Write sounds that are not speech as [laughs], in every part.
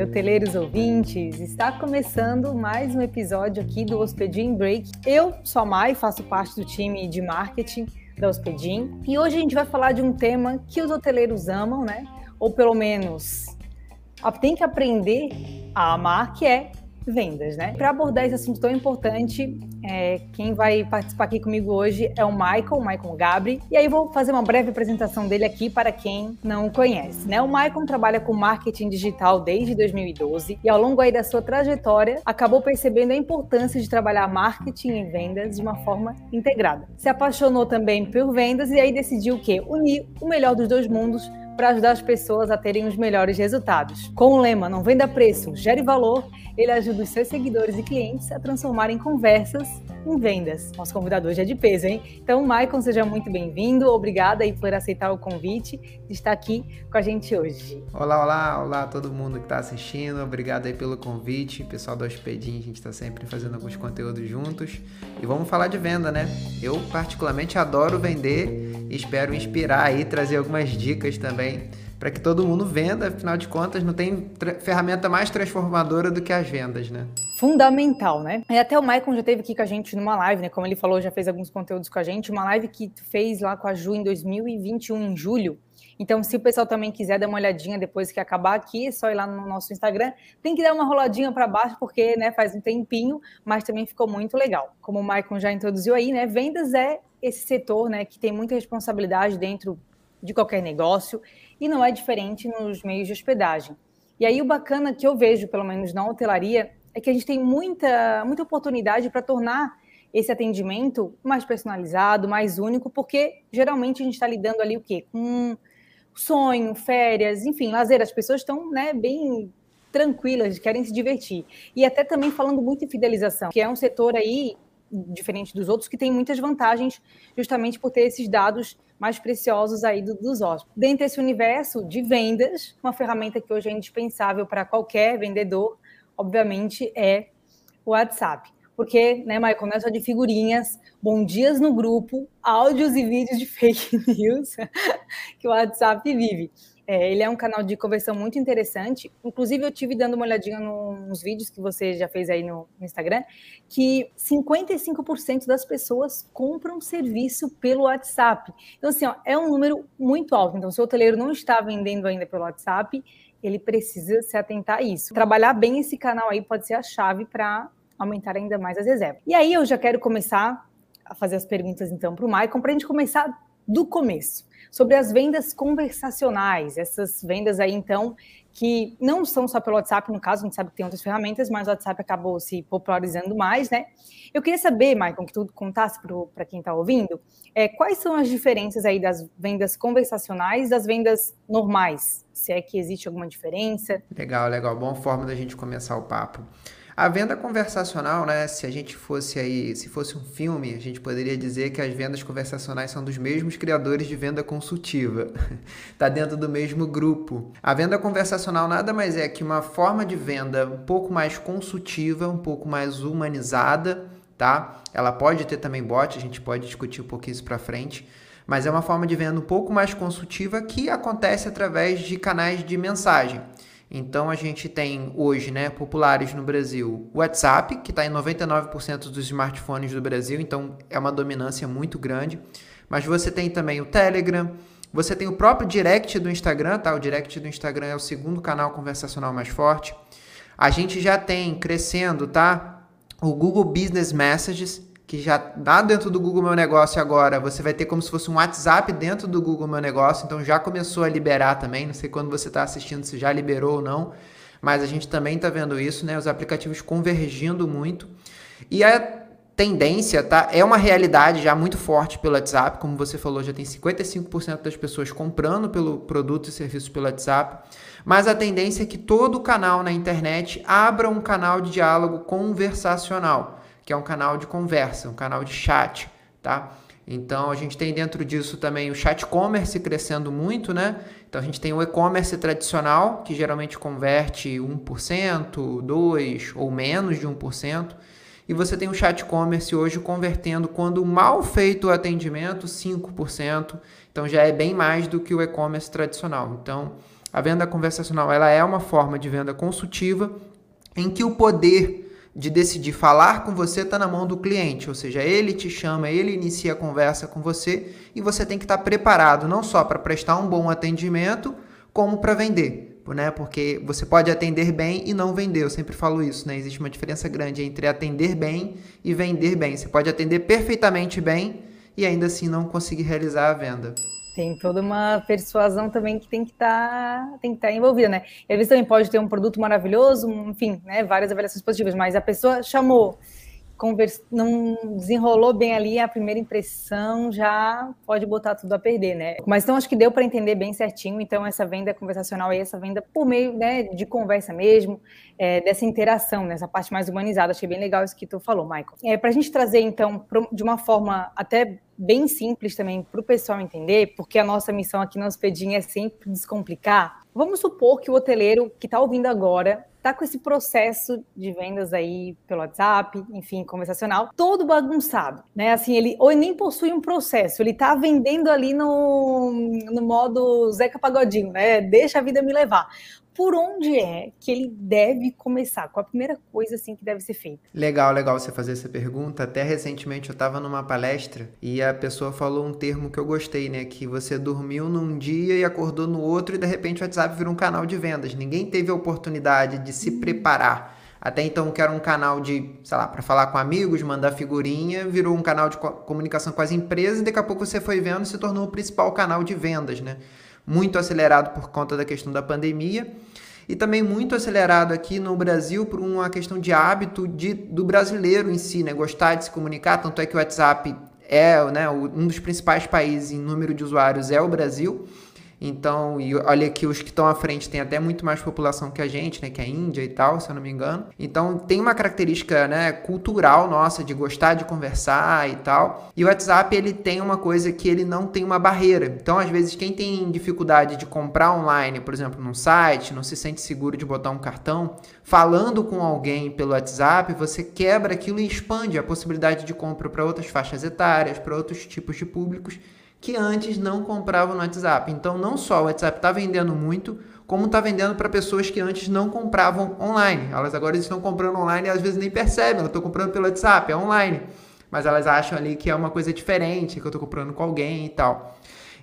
Hoteleiros ouvintes, está começando mais um episódio aqui do Hospedim Break. Eu sou a Mai, faço parte do time de marketing da Hospedim e hoje a gente vai falar de um tema que os hoteleiros amam, né? Ou pelo menos tem que aprender a amar, que é vendas, né? Para abordar esse assunto tão importante, é, quem vai participar aqui comigo hoje é o Michael, o Michael Gabri. E aí vou fazer uma breve apresentação dele aqui para quem não conhece, né? O Michael trabalha com marketing digital desde 2012 e ao longo aí da sua trajetória acabou percebendo a importância de trabalhar marketing e vendas de uma forma integrada. Se apaixonou também por vendas e aí decidiu o quê? Unir o melhor dos dois mundos para ajudar as pessoas a terem os melhores resultados. Com o lema Não Venda Preço, Gere Valor, ele ajuda os seus seguidores e clientes a transformarem conversas em vendas. Nosso convidado hoje é de peso, hein? Então, Maicon, seja muito bem-vindo. Obrigada aí por aceitar o convite de estar aqui com a gente hoje. Olá, olá, olá a todo mundo que está assistindo. Obrigado aí pelo convite. Pessoal do Hospedinho, a gente está sempre fazendo alguns conteúdos juntos. E vamos falar de venda, né? Eu, particularmente, adoro vender e espero inspirar aí, trazer algumas dicas também para que todo mundo venda, afinal de contas, não tem ferramenta mais transformadora do que as vendas, né? Fundamental, né? E até o Maicon já teve aqui com a gente numa live, né? Como ele falou, já fez alguns conteúdos com a gente, uma live que fez lá com a Ju em 2021, em julho. Então, se o pessoal também quiser dar uma olhadinha depois que acabar aqui, é só ir lá no nosso Instagram. Tem que dar uma roladinha para baixo, porque né, faz um tempinho, mas também ficou muito legal. Como o Maicon já introduziu aí, né? Vendas é esse setor né, que tem muita responsabilidade dentro de qualquer negócio e não é diferente nos meios de hospedagem. E aí o bacana que eu vejo, pelo menos na hotelaria, é que a gente tem muita, muita oportunidade para tornar esse atendimento mais personalizado, mais único, porque geralmente a gente está lidando ali o quê? Com sonho, férias, enfim, lazer. As pessoas estão né, bem tranquilas, querem se divertir. E até também falando muito em fidelização, que é um setor aí diferente dos outros, que tem muitas vantagens justamente por ter esses dados mais preciosos aí do, dos hóspedes. Dentro desse universo de vendas, uma ferramenta que hoje é indispensável para qualquer vendedor, obviamente, é o WhatsApp. Porque, né, Michael, não é só de figurinhas, bom dias no grupo, áudios e vídeos de fake [laughs] news que o WhatsApp vive. É, ele é um canal de conversão muito interessante. Inclusive, eu tive dando uma olhadinha nos vídeos que você já fez aí no, no Instagram, que 55% das pessoas compram serviço pelo WhatsApp. Então, assim, ó, é um número muito alto. Então, se o hoteleiro não está vendendo ainda pelo WhatsApp, ele precisa se atentar a isso. Trabalhar bem esse canal aí pode ser a chave para aumentar ainda mais as reservas. E aí eu já quero começar a fazer as perguntas então para o Maicon, para a gente começar do começo sobre as vendas conversacionais, essas vendas aí, então, que não são só pelo WhatsApp, no caso, a gente sabe que tem outras ferramentas, mas o WhatsApp acabou se popularizando mais, né? Eu queria saber, Maicon, que tu contasse para quem está ouvindo, é, quais são as diferenças aí das vendas conversacionais das vendas normais? Se é que existe alguma diferença? Legal, legal. Boa forma da gente começar o papo. A venda conversacional, né? Se a gente fosse aí, se fosse um filme, a gente poderia dizer que as vendas conversacionais são dos mesmos criadores de venda consultiva. [laughs] tá dentro do mesmo grupo. A venda conversacional nada mais é que uma forma de venda um pouco mais consultiva, um pouco mais humanizada, tá? Ela pode ter também bot, a gente pode discutir um pouquinho isso para frente mas é uma forma de venda um pouco mais consultiva que acontece através de canais de mensagem. Então a gente tem hoje, né, populares no Brasil, o WhatsApp, que está em 99% dos smartphones do Brasil, então é uma dominância muito grande. Mas você tem também o Telegram, você tem o próprio direct do Instagram, tá? O direct do Instagram é o segundo canal conversacional mais forte. A gente já tem crescendo, tá? O Google Business Messages, que já dá dentro do Google Meu Negócio agora, você vai ter como se fosse um WhatsApp dentro do Google Meu Negócio, então já começou a liberar também, não sei quando você está assistindo se já liberou ou não, mas a gente também está vendo isso, né? Os aplicativos convergindo muito. E a tendência, tá? É uma realidade já muito forte pelo WhatsApp, como você falou, já tem 55% das pessoas comprando pelo produto e serviço pelo WhatsApp. Mas a tendência é que todo canal na internet abra um canal de diálogo conversacional que é um canal de conversa, um canal de chat, tá? Então a gente tem dentro disso também o chat commerce crescendo muito, né? Então a gente tem o e-commerce tradicional, que geralmente converte 1%, 2% ou menos de 1%. E você tem o chat commerce hoje convertendo, quando mal feito o atendimento, 5%. Então já é bem mais do que o e-commerce tradicional. Então A venda conversacional ela é uma forma de venda consultiva em que o poder de decidir falar com você está na mão do cliente, ou seja, ele te chama, ele inicia a conversa com você e você tem que estar tá preparado não só para prestar um bom atendimento, como para vender, né? Porque você pode atender bem e não vender. Eu sempre falo isso, né? Existe uma diferença grande entre atender bem e vender bem. Você pode atender perfeitamente bem e ainda assim não conseguir realizar a venda tem toda uma persuasão também que tem que tá, estar tá envolvida, né? E às vezes também pode ter um produto maravilhoso, enfim, né? Várias avaliações positivas, mas a pessoa chamou, conversa, não desenrolou bem ali a primeira impressão, já pode botar tudo a perder, né? Mas então acho que deu para entender bem certinho. Então essa venda conversacional e essa venda por meio né, de conversa mesmo, é, dessa interação, nessa né, parte mais humanizada. Achei bem legal isso que tu falou, Michael. É, para a gente trazer então de uma forma até bem simples também para o pessoal entender, porque a nossa missão aqui no Hospedinho é sempre descomplicar. Vamos supor que o hoteleiro que está ouvindo agora está com esse processo de vendas aí pelo WhatsApp, enfim, conversacional, todo bagunçado, né? Assim, ele ou nem possui um processo, ele está vendendo ali no, no modo Zeca Pagodinho, né? Deixa a vida me levar por onde é que ele deve começar? Qual a primeira coisa assim que deve ser feita? Legal, legal você fazer essa pergunta. Até recentemente eu estava numa palestra e a pessoa falou um termo que eu gostei, né? Que você dormiu num dia e acordou no outro e de repente o WhatsApp virou um canal de vendas. Ninguém teve a oportunidade de se preparar. Até então, que era um canal de, sei lá, para falar com amigos, mandar figurinha, virou um canal de comunicação com as empresas e daqui a pouco você foi vendo se tornou o principal canal de vendas, né? Muito acelerado por conta da questão da pandemia e também muito acelerado aqui no Brasil por uma questão de hábito de, do brasileiro em si, né? Gostar de se comunicar, tanto é que o WhatsApp é né, um dos principais países em número de usuários é o Brasil. Então, e olha que os que estão à frente têm até muito mais população que a gente, né? Que é a Índia e tal, se eu não me engano. Então, tem uma característica, né, cultural nossa de gostar de conversar e tal. E o WhatsApp, ele tem uma coisa que ele não tem uma barreira. Então, às vezes, quem tem dificuldade de comprar online, por exemplo, num site, não se sente seguro de botar um cartão, falando com alguém pelo WhatsApp, você quebra aquilo e expande a possibilidade de compra para outras faixas etárias, para outros tipos de públicos que antes não compravam no WhatsApp. Então, não só o WhatsApp está vendendo muito, como está vendendo para pessoas que antes não compravam online. Elas agora estão comprando online e às vezes nem percebem, elas estão comprando pelo WhatsApp, é online. Mas elas acham ali que é uma coisa diferente, que eu estou comprando com alguém e tal.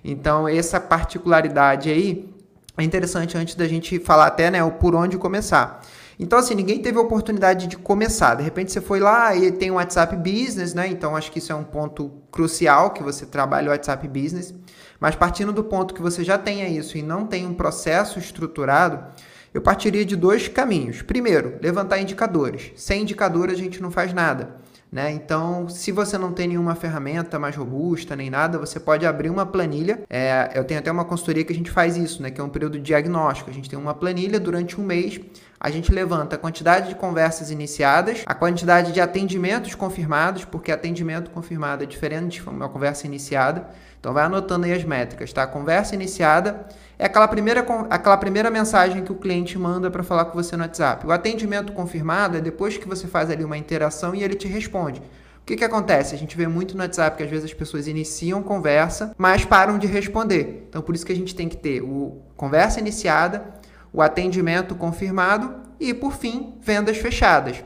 Então, essa particularidade aí é interessante antes da gente falar até né, o por onde começar. Então, assim, ninguém teve a oportunidade de começar. De repente você foi lá e tem o WhatsApp Business, né? Então, acho que isso é um ponto crucial que você trabalhe o WhatsApp Business. Mas partindo do ponto que você já tenha isso e não tem um processo estruturado, eu partiria de dois caminhos. Primeiro, levantar indicadores. Sem indicador a gente não faz nada. Né? Então, se você não tem nenhuma ferramenta mais robusta nem nada, você pode abrir uma planilha. É, eu tenho até uma consultoria que a gente faz isso, né? que é um período de diagnóstico. A gente tem uma planilha durante um mês. A gente levanta a quantidade de conversas iniciadas, a quantidade de atendimentos confirmados, porque atendimento confirmado é diferente de uma conversa iniciada. Então, vai anotando aí as métricas, tá? Conversa iniciada é aquela primeira, aquela primeira mensagem que o cliente manda para falar com você no WhatsApp. O atendimento confirmado é depois que você faz ali uma interação e ele te responde. O que, que acontece? A gente vê muito no WhatsApp que às vezes as pessoas iniciam conversa, mas param de responder. Então, por isso que a gente tem que ter o conversa iniciada, o atendimento confirmado e, por fim, vendas fechadas.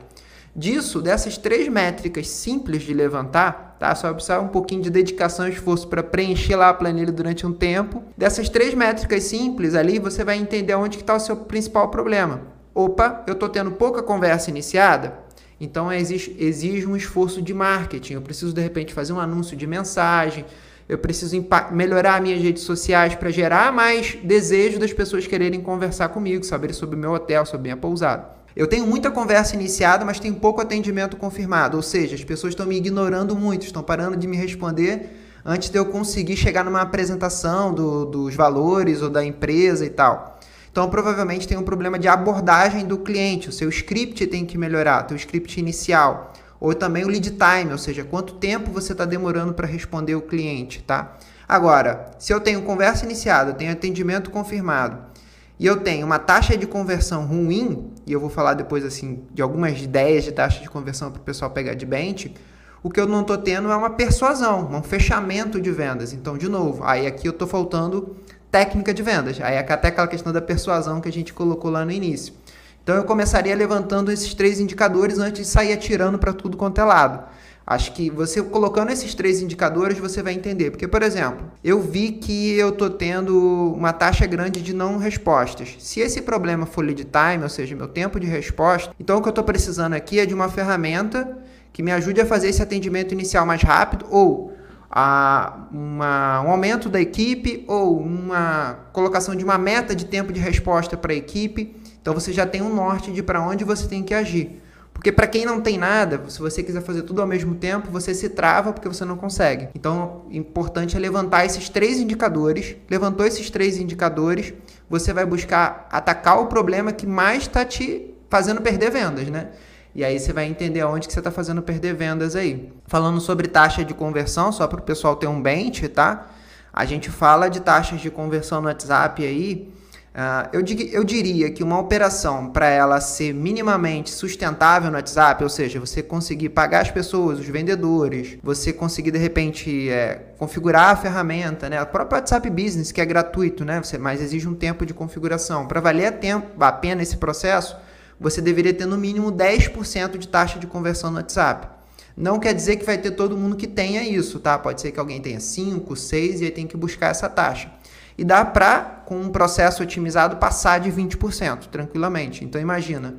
Disso, dessas três métricas simples de levantar, tá? Só precisar um pouquinho de dedicação e esforço para preencher lá a planilha durante um tempo. Dessas três métricas simples ali, você vai entender onde está o seu principal problema. Opa, eu estou tendo pouca conversa iniciada, então exige, exige um esforço de marketing. Eu preciso de repente fazer um anúncio de mensagem, eu preciso melhorar minhas redes sociais para gerar mais desejo das pessoas quererem conversar comigo, saber sobre o meu hotel, sobre minha pousada. Eu tenho muita conversa iniciada, mas tenho pouco atendimento confirmado. Ou seja, as pessoas estão me ignorando muito, estão parando de me responder antes de eu conseguir chegar numa apresentação do, dos valores ou da empresa e tal. Então, provavelmente tem um problema de abordagem do cliente. O seu script tem que melhorar, o seu script inicial. Ou também o lead time, ou seja, quanto tempo você está demorando para responder o cliente, tá? Agora, se eu tenho conversa iniciada, tenho atendimento confirmado, e eu tenho uma taxa de conversão ruim, e eu vou falar depois assim de algumas ideias de taxa de conversão para o pessoal pegar de bench, o que eu não estou tendo é uma persuasão, um fechamento de vendas. Então, de novo, aí aqui eu estou faltando técnica de vendas. Aí é até aquela questão da persuasão que a gente colocou lá no início. Então eu começaria levantando esses três indicadores antes de sair atirando para tudo quanto é lado. Acho que você colocando esses três indicadores você vai entender. Porque, por exemplo, eu vi que eu estou tendo uma taxa grande de não respostas. Se esse problema for lead time, ou seja, meu tempo de resposta, então o que eu estou precisando aqui é de uma ferramenta que me ajude a fazer esse atendimento inicial mais rápido ou a uma, um aumento da equipe ou uma colocação de uma meta de tempo de resposta para a equipe. Então você já tem um norte de para onde você tem que agir. Porque para quem não tem nada, se você quiser fazer tudo ao mesmo tempo, você se trava porque você não consegue. Então, importante é levantar esses três indicadores. Levantou esses três indicadores, você vai buscar atacar o problema que mais está te fazendo perder vendas, né? E aí você vai entender aonde que você está fazendo perder vendas aí. Falando sobre taxa de conversão, só para o pessoal ter um bench, tá? A gente fala de taxas de conversão no WhatsApp aí Uh, eu, eu, diria que uma operação, para ela ser minimamente sustentável no WhatsApp, ou seja, você conseguir pagar as pessoas, os vendedores, você conseguir de repente é, configurar a ferramenta, né? o próprio WhatsApp Business, que é gratuito, né? você, mas exige um tempo de configuração. Para valer a, tempo, a pena esse processo, você deveria ter no mínimo 10% de taxa de conversão no WhatsApp. Não quer dizer que vai ter todo mundo que tenha isso, tá? Pode ser que alguém tenha 5, 6 e aí tem que buscar essa taxa e dá para, com um processo otimizado, passar de 20% tranquilamente. Então imagina,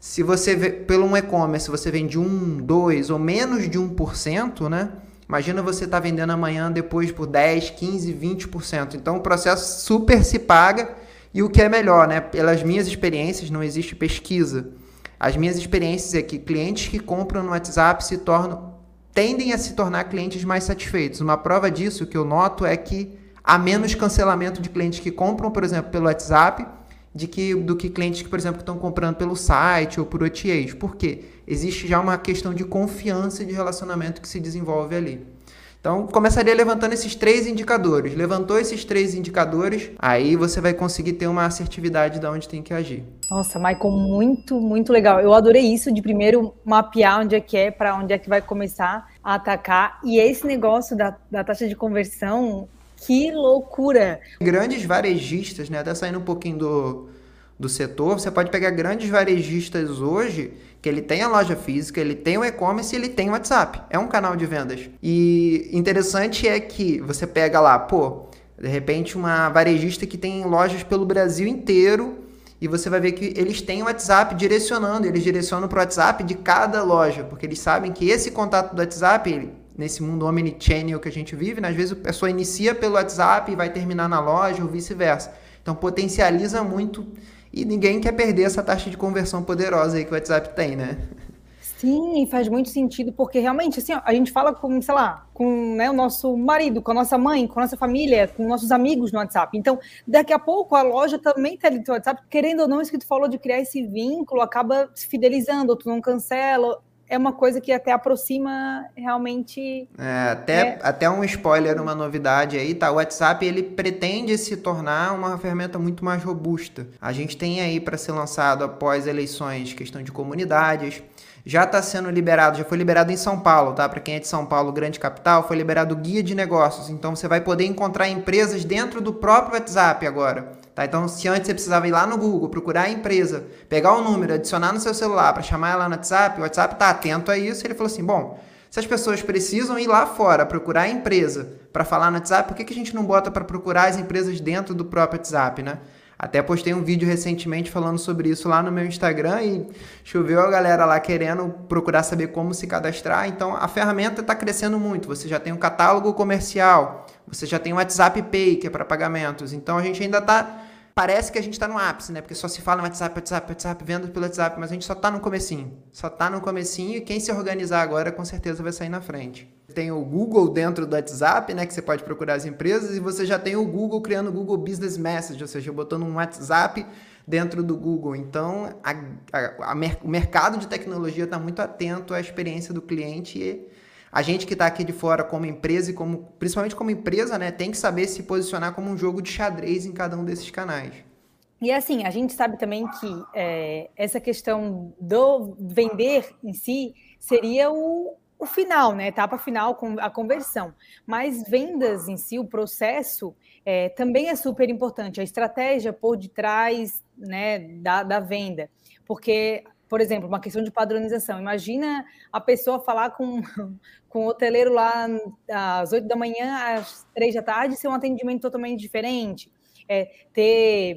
se você pelo um e-commerce você vende 1, 2 ou menos de 1%, né? Imagina você estar tá vendendo amanhã depois por 10, 15, 20%. Então o processo super se paga e o que é melhor, né? Pelas minhas experiências, não existe pesquisa. As minhas experiências é que clientes que compram no WhatsApp se tornam tendem a se tornar clientes mais satisfeitos. Uma prova disso que eu noto é que há menos cancelamento de clientes que compram, por exemplo, pelo WhatsApp, de que, do que clientes que, por exemplo, estão comprando pelo site ou por OTAs. Por quê? Existe já uma questão de confiança e de relacionamento que se desenvolve ali. Então, começaria levantando esses três indicadores. Levantou esses três indicadores, aí você vai conseguir ter uma assertividade de onde tem que agir. Nossa, Michael, muito, muito legal. Eu adorei isso de primeiro mapear onde é que é, para onde é que vai começar a atacar. E esse negócio da, da taxa de conversão, que loucura! Grandes varejistas, né? Até saindo um pouquinho do, do setor, você pode pegar grandes varejistas hoje que ele tem a loja física, ele tem o e-commerce ele tem o WhatsApp. É um canal de vendas. E interessante é que você pega lá, pô, de repente uma varejista que tem lojas pelo Brasil inteiro e você vai ver que eles têm o WhatsApp direcionando, eles direcionam para o WhatsApp de cada loja, porque eles sabem que esse contato do WhatsApp, ele, nesse mundo omnichannel que a gente vive, né? às vezes a pessoa inicia pelo WhatsApp e vai terminar na loja ou vice-versa. Então potencializa muito e ninguém quer perder essa taxa de conversão poderosa aí que o WhatsApp tem, né? Sim, faz muito sentido, porque realmente, assim, a gente fala com, sei lá, com né, o nosso marido, com a nossa mãe, com a nossa família, com nossos amigos no WhatsApp. Então, daqui a pouco a loja também tá ali no WhatsApp, querendo ou não, isso que tu falou de criar esse vínculo, acaba se fidelizando, tu não cancela, é uma coisa que até aproxima realmente. É, até, é... até um spoiler, uma novidade aí, tá? O WhatsApp ele pretende se tornar uma ferramenta muito mais robusta. A gente tem aí para ser lançado após eleições questão de comunidades. Já está sendo liberado, já foi liberado em São Paulo, tá? Para quem é de São Paulo, grande capital, foi liberado o guia de negócios. Então você vai poder encontrar empresas dentro do próprio WhatsApp agora. Tá? Então, se antes você precisava ir lá no Google, procurar a empresa, pegar o número, adicionar no seu celular para chamar ela no WhatsApp, o WhatsApp está atento a isso. Ele falou assim: bom, se as pessoas precisam ir lá fora procurar a empresa para falar no WhatsApp, por que, que a gente não bota para procurar as empresas dentro do próprio WhatsApp, né? Até postei um vídeo recentemente falando sobre isso lá no meu Instagram e choveu a galera lá querendo procurar saber como se cadastrar. Então a ferramenta está crescendo muito. Você já tem um catálogo comercial, você já tem o WhatsApp Pay, que é para pagamentos. Então a gente ainda está parece que a gente está no ápice, né? Porque só se fala no WhatsApp, WhatsApp, WhatsApp, venda pelo WhatsApp, mas a gente só está no comecinho. Só está no comecinho e quem se organizar agora com certeza vai sair na frente. Tem o Google dentro do WhatsApp, né? Que você pode procurar as empresas e você já tem o Google criando o Google Business Message, ou seja, botando um WhatsApp dentro do Google. Então, a, a, a, o mercado de tecnologia está muito atento à experiência do cliente e a gente que está aqui de fora como empresa e como, principalmente como empresa, né, tem que saber se posicionar como um jogo de xadrez em cada um desses canais. E assim, a gente sabe também que é, essa questão do vender em si seria o, o final, né? Etapa final, a conversão. Mas vendas em si, o processo é, também é super importante. A estratégia por detrás né, da, da venda. Porque por exemplo, uma questão de padronização. Imagina a pessoa falar com, [laughs] com o hoteleiro lá às 8 da manhã, às 3 da tarde, ser um atendimento totalmente diferente. É, ter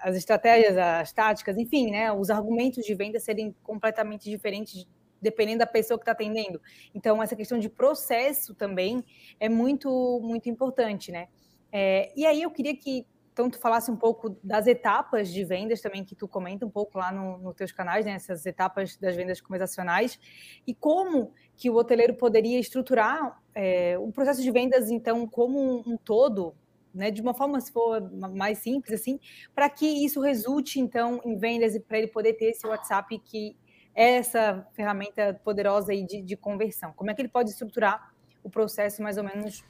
as estratégias, as táticas, enfim, né, os argumentos de venda serem completamente diferentes dependendo da pessoa que está atendendo. Então, essa questão de processo também é muito, muito importante, né? É, e aí eu queria que então tu falasse um pouco das etapas de vendas também que tu comenta um pouco lá nos no teus canais, né, essas etapas das vendas conversacionais e como que o hoteleiro poderia estruturar é, o processo de vendas então como um, um todo, né, de uma forma se for mais simples assim, para que isso resulte então em vendas e para ele poder ter esse WhatsApp que é essa ferramenta poderosa aí de, de conversão. Como é que ele pode estruturar o processo mais ou menos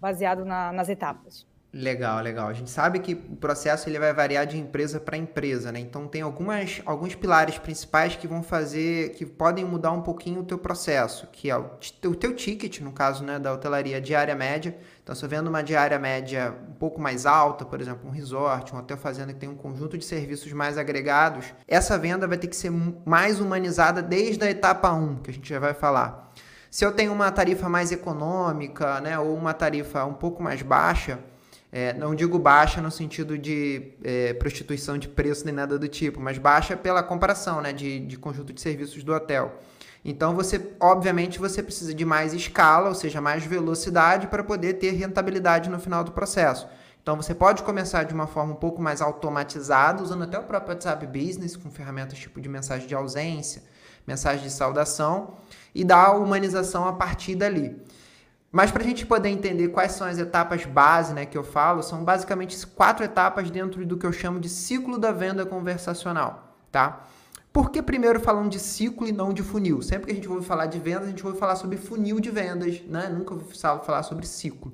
baseado na, nas etapas? Legal, legal. A gente sabe que o processo ele vai variar de empresa para empresa, né? Então tem algumas, alguns pilares principais que vão fazer, que podem mudar um pouquinho o teu processo, que é o, o teu ticket, no caso né, da hotelaria diária média. Então, se eu vendo uma diária média um pouco mais alta, por exemplo, um resort, um hotel fazenda que tem um conjunto de serviços mais agregados, essa venda vai ter que ser mais humanizada desde a etapa 1, que a gente já vai falar. Se eu tenho uma tarifa mais econômica, né, ou uma tarifa um pouco mais baixa, é, não digo baixa no sentido de é, prostituição de preço nem nada do tipo, mas baixa pela comparação né, de, de conjunto de serviços do hotel. Então você, obviamente, você precisa de mais escala, ou seja, mais velocidade para poder ter rentabilidade no final do processo. Então você pode começar de uma forma um pouco mais automatizada, usando até o próprio WhatsApp Business, com ferramentas tipo de mensagem de ausência, mensagem de saudação, e dar humanização a partir dali. Mas para a gente poder entender quais são as etapas base né, que eu falo, são basicamente quatro etapas dentro do que eu chamo de ciclo da venda conversacional. Tá? Por que primeiro falando de ciclo e não de funil? Sempre que a gente ouve falar de vendas, a gente ouve falar sobre funil de vendas, né? nunca ouvi falar sobre ciclo.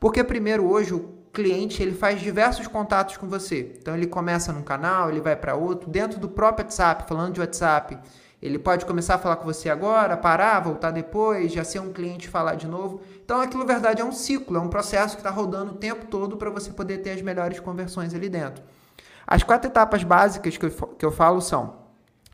Porque primeiro hoje o cliente ele faz diversos contatos com você. Então ele começa num canal, ele vai para outro, dentro do próprio WhatsApp, falando de WhatsApp, ele pode começar a falar com você agora, parar, voltar depois, já ser um cliente falar de novo. Então aquilo, verdade, é um ciclo, é um processo que está rodando o tempo todo para você poder ter as melhores conversões ali dentro. As quatro etapas básicas que eu, que eu falo são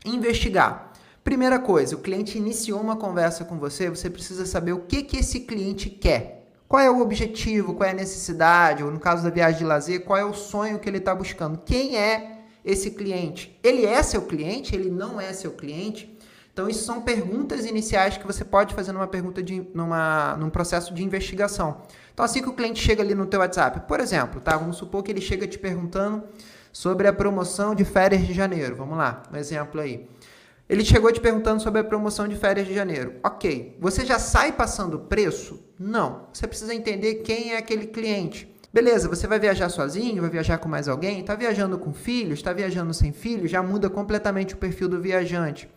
investigar. Primeira coisa, o cliente iniciou uma conversa com você, você precisa saber o que, que esse cliente quer. Qual é o objetivo, qual é a necessidade, ou no caso da viagem de lazer, qual é o sonho que ele está buscando. Quem é esse cliente, ele é seu cliente, ele não é seu cliente? Então, isso são perguntas iniciais que você pode fazer numa pergunta de numa, num processo de investigação. Então, assim que o cliente chega ali no teu WhatsApp, por exemplo, tá? Vamos supor que ele chega te perguntando sobre a promoção de férias de janeiro. Vamos lá, um exemplo aí. Ele chegou te perguntando sobre a promoção de férias de janeiro. Ok, você já sai passando preço? Não. Você precisa entender quem é aquele cliente. Beleza, você vai viajar sozinho, vai viajar com mais alguém, está viajando com filhos, está viajando sem filhos, já muda completamente o perfil do viajante.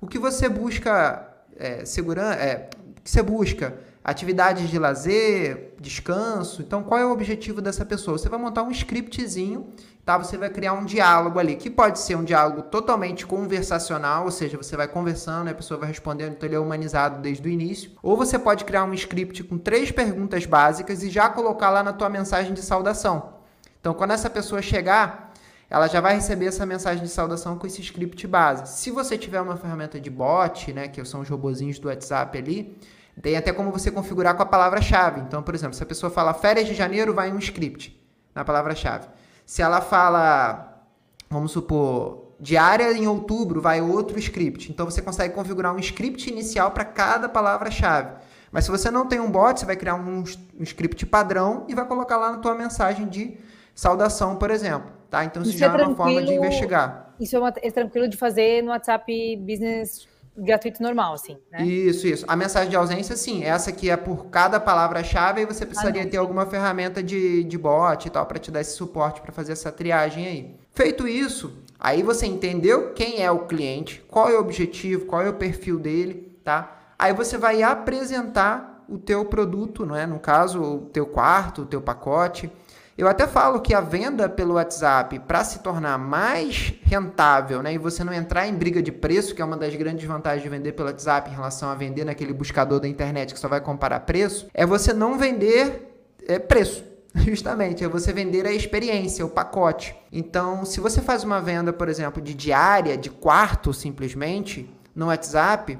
O que você busca é, segurança, é, que você busca atividades de lazer, descanso. Então, qual é o objetivo dessa pessoa? Você vai montar um scriptzinho tá? Você vai criar um diálogo ali, que pode ser um diálogo totalmente conversacional, ou seja, você vai conversando, a pessoa vai respondendo, então ele é humanizado desde o início. Ou você pode criar um script com três perguntas básicas e já colocar lá na tua mensagem de saudação. Então, quando essa pessoa chegar, ela já vai receber essa mensagem de saudação com esse script base. Se você tiver uma ferramenta de bot, né, que são os robozinhos do WhatsApp ali, tem até como você configurar com a palavra-chave. Então, por exemplo, se a pessoa fala férias de janeiro, vai um script na palavra-chave. Se ela fala, vamos supor, diária em outubro, vai outro script. Então você consegue configurar um script inicial para cada palavra-chave. Mas se você não tem um bot, você vai criar um, um, script padrão e vai colocar lá na tua mensagem de saudação, por exemplo. Tá? Então isso, isso já é, é uma forma de investigar. Isso é, uma, é tranquilo de fazer no WhatsApp Business gratuito normal, assim, né? Isso, isso. A mensagem de ausência, sim. Essa que é por cada palavra-chave, e você precisaria ah, ter alguma ferramenta de, de bot e tal para te dar esse suporte para fazer essa triagem aí. Feito isso, aí você entendeu quem é o cliente, qual é o objetivo, qual é o perfil dele, tá? Aí você vai apresentar o teu produto, não é? No caso, o teu quarto, o teu pacote. Eu até falo que a venda pelo WhatsApp, para se tornar mais rentável, né, e você não entrar em briga de preço, que é uma das grandes vantagens de vender pelo WhatsApp em relação a vender naquele buscador da internet que só vai comparar preço, é você não vender é, preço. [laughs] Justamente, é você vender a experiência, o pacote. Então, se você faz uma venda, por exemplo, de diária, de quarto simplesmente, no WhatsApp,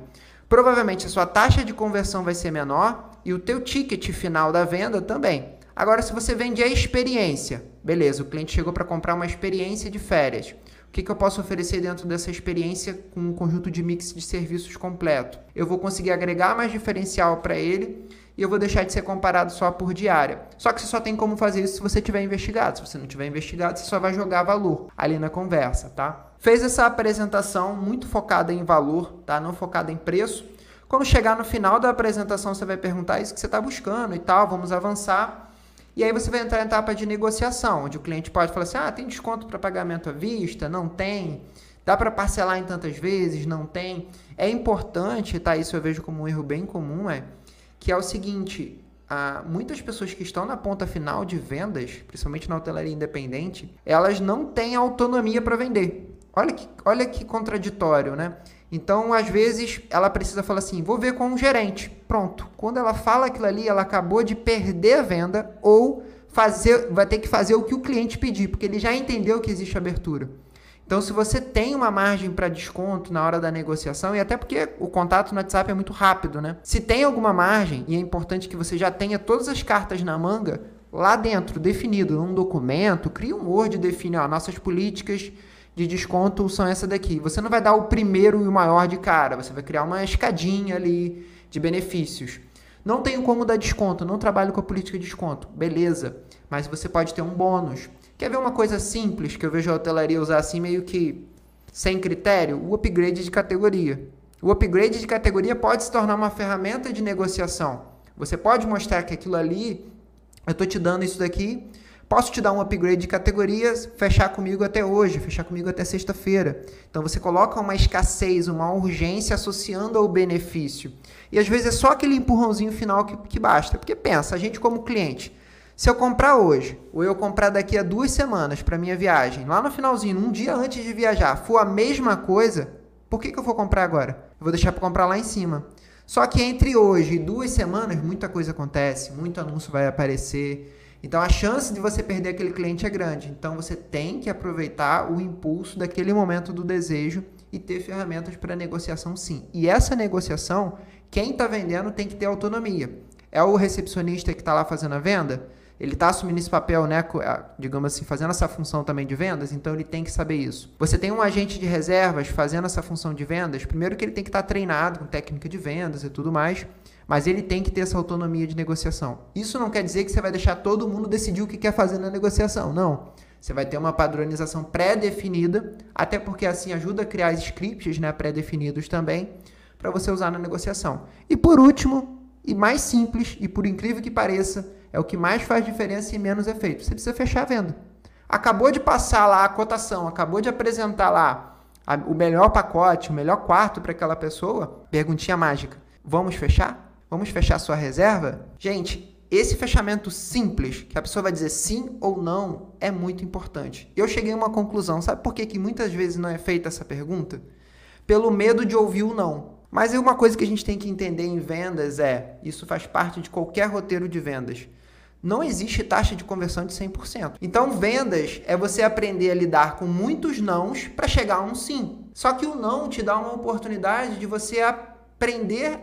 provavelmente a sua taxa de conversão vai ser menor e o teu ticket final da venda também. Agora, se você vende a experiência, beleza, o cliente chegou para comprar uma experiência de férias. O que, que eu posso oferecer dentro dessa experiência com um conjunto de mix de serviços completo? Eu vou conseguir agregar mais diferencial para ele e eu vou deixar de ser comparado só por diária. Só que você só tem como fazer isso se você tiver investigado. Se você não tiver investigado, você só vai jogar valor ali na conversa, tá? Fez essa apresentação muito focada em valor, tá? Não focada em preço. Quando chegar no final da apresentação, você vai perguntar isso que você está buscando e tal, vamos avançar. E aí você vai entrar em etapa de negociação, onde o cliente pode falar assim: ah, tem desconto para pagamento à vista? Não tem. Dá para parcelar em tantas vezes? Não tem. É importante, tá? Isso eu vejo como um erro bem comum, é que é o seguinte: ah, muitas pessoas que estão na ponta final de vendas, principalmente na hotelaria independente, elas não têm autonomia para vender. Olha que, olha que contraditório, né? Então, às vezes, ela precisa falar assim: vou ver com um gerente. Pronto. Quando ela fala aquilo ali, ela acabou de perder a venda ou fazer, vai ter que fazer o que o cliente pedir, porque ele já entendeu que existe abertura. Então, se você tem uma margem para desconto na hora da negociação, e até porque o contato no WhatsApp é muito rápido, né? Se tem alguma margem, e é importante que você já tenha todas as cartas na manga lá dentro, definido num documento, cria um Word, define ó, nossas políticas de desconto são essa daqui. Você não vai dar o primeiro e o maior de cara, você vai criar uma escadinha ali de benefícios. Não tenho como dar desconto, não trabalho com a política de desconto. Beleza, mas você pode ter um bônus. Quer ver uma coisa simples que eu vejo a hotelaria usar assim meio que sem critério? O upgrade de categoria. O upgrade de categoria pode se tornar uma ferramenta de negociação. Você pode mostrar que aquilo ali, eu estou te dando isso daqui, Posso te dar um upgrade de categorias, fechar comigo até hoje, fechar comigo até sexta-feira. Então você coloca uma escassez, uma urgência associando ao benefício. E às vezes é só aquele empurrãozinho final que, que basta. Porque pensa, a gente como cliente, se eu comprar hoje, ou eu comprar daqui a duas semanas para minha viagem, lá no finalzinho, um dia antes de viajar, for a mesma coisa, por que, que eu vou comprar agora? Eu vou deixar para comprar lá em cima. Só que entre hoje e duas semanas, muita coisa acontece, muito anúncio vai aparecer. Então a chance de você perder aquele cliente é grande. Então você tem que aproveitar o impulso daquele momento do desejo e ter ferramentas para negociação sim. E essa negociação, quem está vendendo tem que ter autonomia. É o recepcionista que está lá fazendo a venda? Ele está assumindo esse papel, né, digamos assim, fazendo essa função também de vendas, então ele tem que saber isso. Você tem um agente de reservas fazendo essa função de vendas, primeiro que ele tem que estar tá treinado com técnica de vendas e tudo mais. Mas ele tem que ter essa autonomia de negociação. Isso não quer dizer que você vai deixar todo mundo decidir o que quer fazer na negociação. Não. Você vai ter uma padronização pré-definida, até porque assim ajuda a criar scripts né, pré-definidos também, para você usar na negociação. E por último, e mais simples, e por incrível que pareça, é o que mais faz diferença e menos efeito. Você precisa fechar a venda. Acabou de passar lá a cotação, acabou de apresentar lá a, o melhor pacote, o melhor quarto para aquela pessoa, perguntinha mágica. Vamos fechar? Vamos fechar sua reserva? Gente, esse fechamento simples, que a pessoa vai dizer sim ou não, é muito importante. Eu cheguei a uma conclusão. Sabe por que, que muitas vezes não é feita essa pergunta? Pelo medo de ouvir o não. Mas uma coisa que a gente tem que entender em vendas é, isso faz parte de qualquer roteiro de vendas. Não existe taxa de conversão de 100%. Então, vendas é você aprender a lidar com muitos nãos para chegar a um sim. Só que o não te dá uma oportunidade de você aprender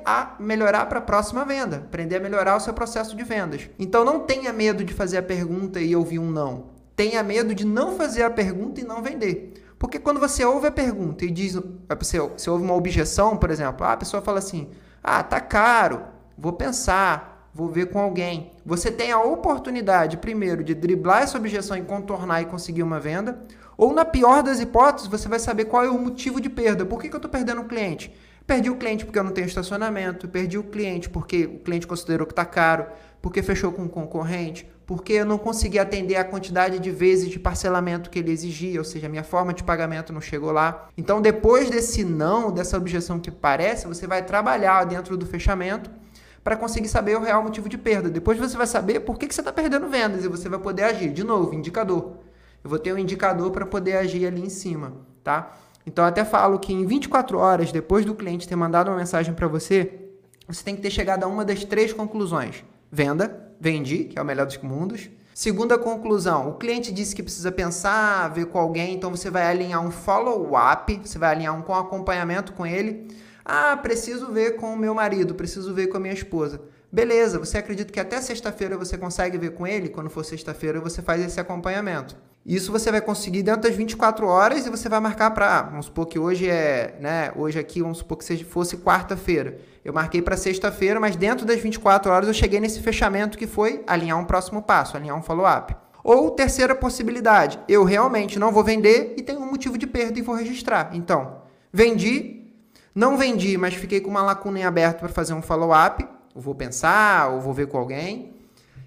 a melhorar para a próxima venda, aprender a melhorar o seu processo de vendas. Então não tenha medo de fazer a pergunta e ouvir um não. Tenha medo de não fazer a pergunta e não vender. Porque quando você ouve a pergunta e diz, você, você ouve uma objeção, por exemplo, a pessoa fala assim: "Ah, tá caro, vou pensar, vou ver com alguém". Você tem a oportunidade primeiro de driblar essa objeção e contornar e conseguir uma venda, ou na pior das hipóteses, você vai saber qual é o motivo de perda. Por que, que eu estou perdendo o cliente? Perdi o cliente porque eu não tenho estacionamento, perdi o cliente porque o cliente considerou que está caro, porque fechou com um concorrente, porque eu não consegui atender a quantidade de vezes de parcelamento que ele exigia, ou seja, a minha forma de pagamento não chegou lá. Então, depois desse não, dessa objeção que parece, você vai trabalhar dentro do fechamento para conseguir saber o real motivo de perda. Depois você vai saber por que, que você está perdendo vendas e você vai poder agir. De novo, indicador. Eu vou ter um indicador para poder agir ali em cima, tá? Então, até falo que em 24 horas depois do cliente ter mandado uma mensagem para você, você tem que ter chegado a uma das três conclusões: venda, vendi, que é o melhor dos mundos. Segunda conclusão, o cliente disse que precisa pensar, ver com alguém, então você vai alinhar um follow-up, você vai alinhar um com acompanhamento com ele. Ah, preciso ver com o meu marido, preciso ver com a minha esposa. Beleza, você acredita que até sexta-feira você consegue ver com ele? Quando for sexta-feira, você faz esse acompanhamento. Isso você vai conseguir dentro das 24 horas e você vai marcar para, vamos supor que hoje é, né, hoje aqui, vamos supor que seja, fosse quarta-feira. Eu marquei para sexta-feira, mas dentro das 24 horas eu cheguei nesse fechamento que foi alinhar um próximo passo, alinhar um follow-up. Ou terceira possibilidade, eu realmente não vou vender e tenho um motivo de perda e vou registrar. Então, vendi, não vendi, mas fiquei com uma lacuna em aberto para fazer um follow-up, ou vou pensar, ou vou ver com alguém.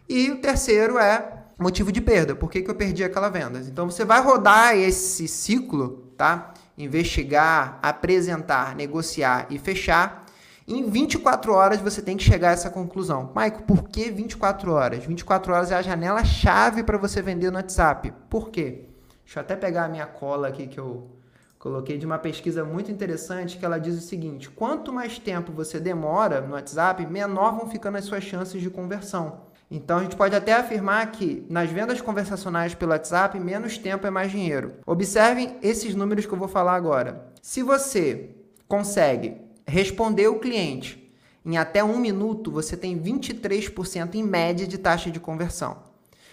E o terceiro é motivo de perda. Por que, que eu perdi aquela venda? Então você vai rodar esse ciclo, tá? Investigar, apresentar, negociar e fechar. Em 24 horas você tem que chegar a essa conclusão. Maico, por que 24 horas? 24 horas é a janela chave para você vender no WhatsApp. Por quê? Deixa eu até pegar a minha cola aqui que eu coloquei de uma pesquisa muito interessante que ela diz o seguinte: quanto mais tempo você demora no WhatsApp, menor vão ficando as suas chances de conversão. Então a gente pode até afirmar que nas vendas conversacionais pelo WhatsApp, menos tempo é mais dinheiro. Observem esses números que eu vou falar agora. Se você consegue responder o cliente em até um minuto, você tem 23% em média de taxa de conversão.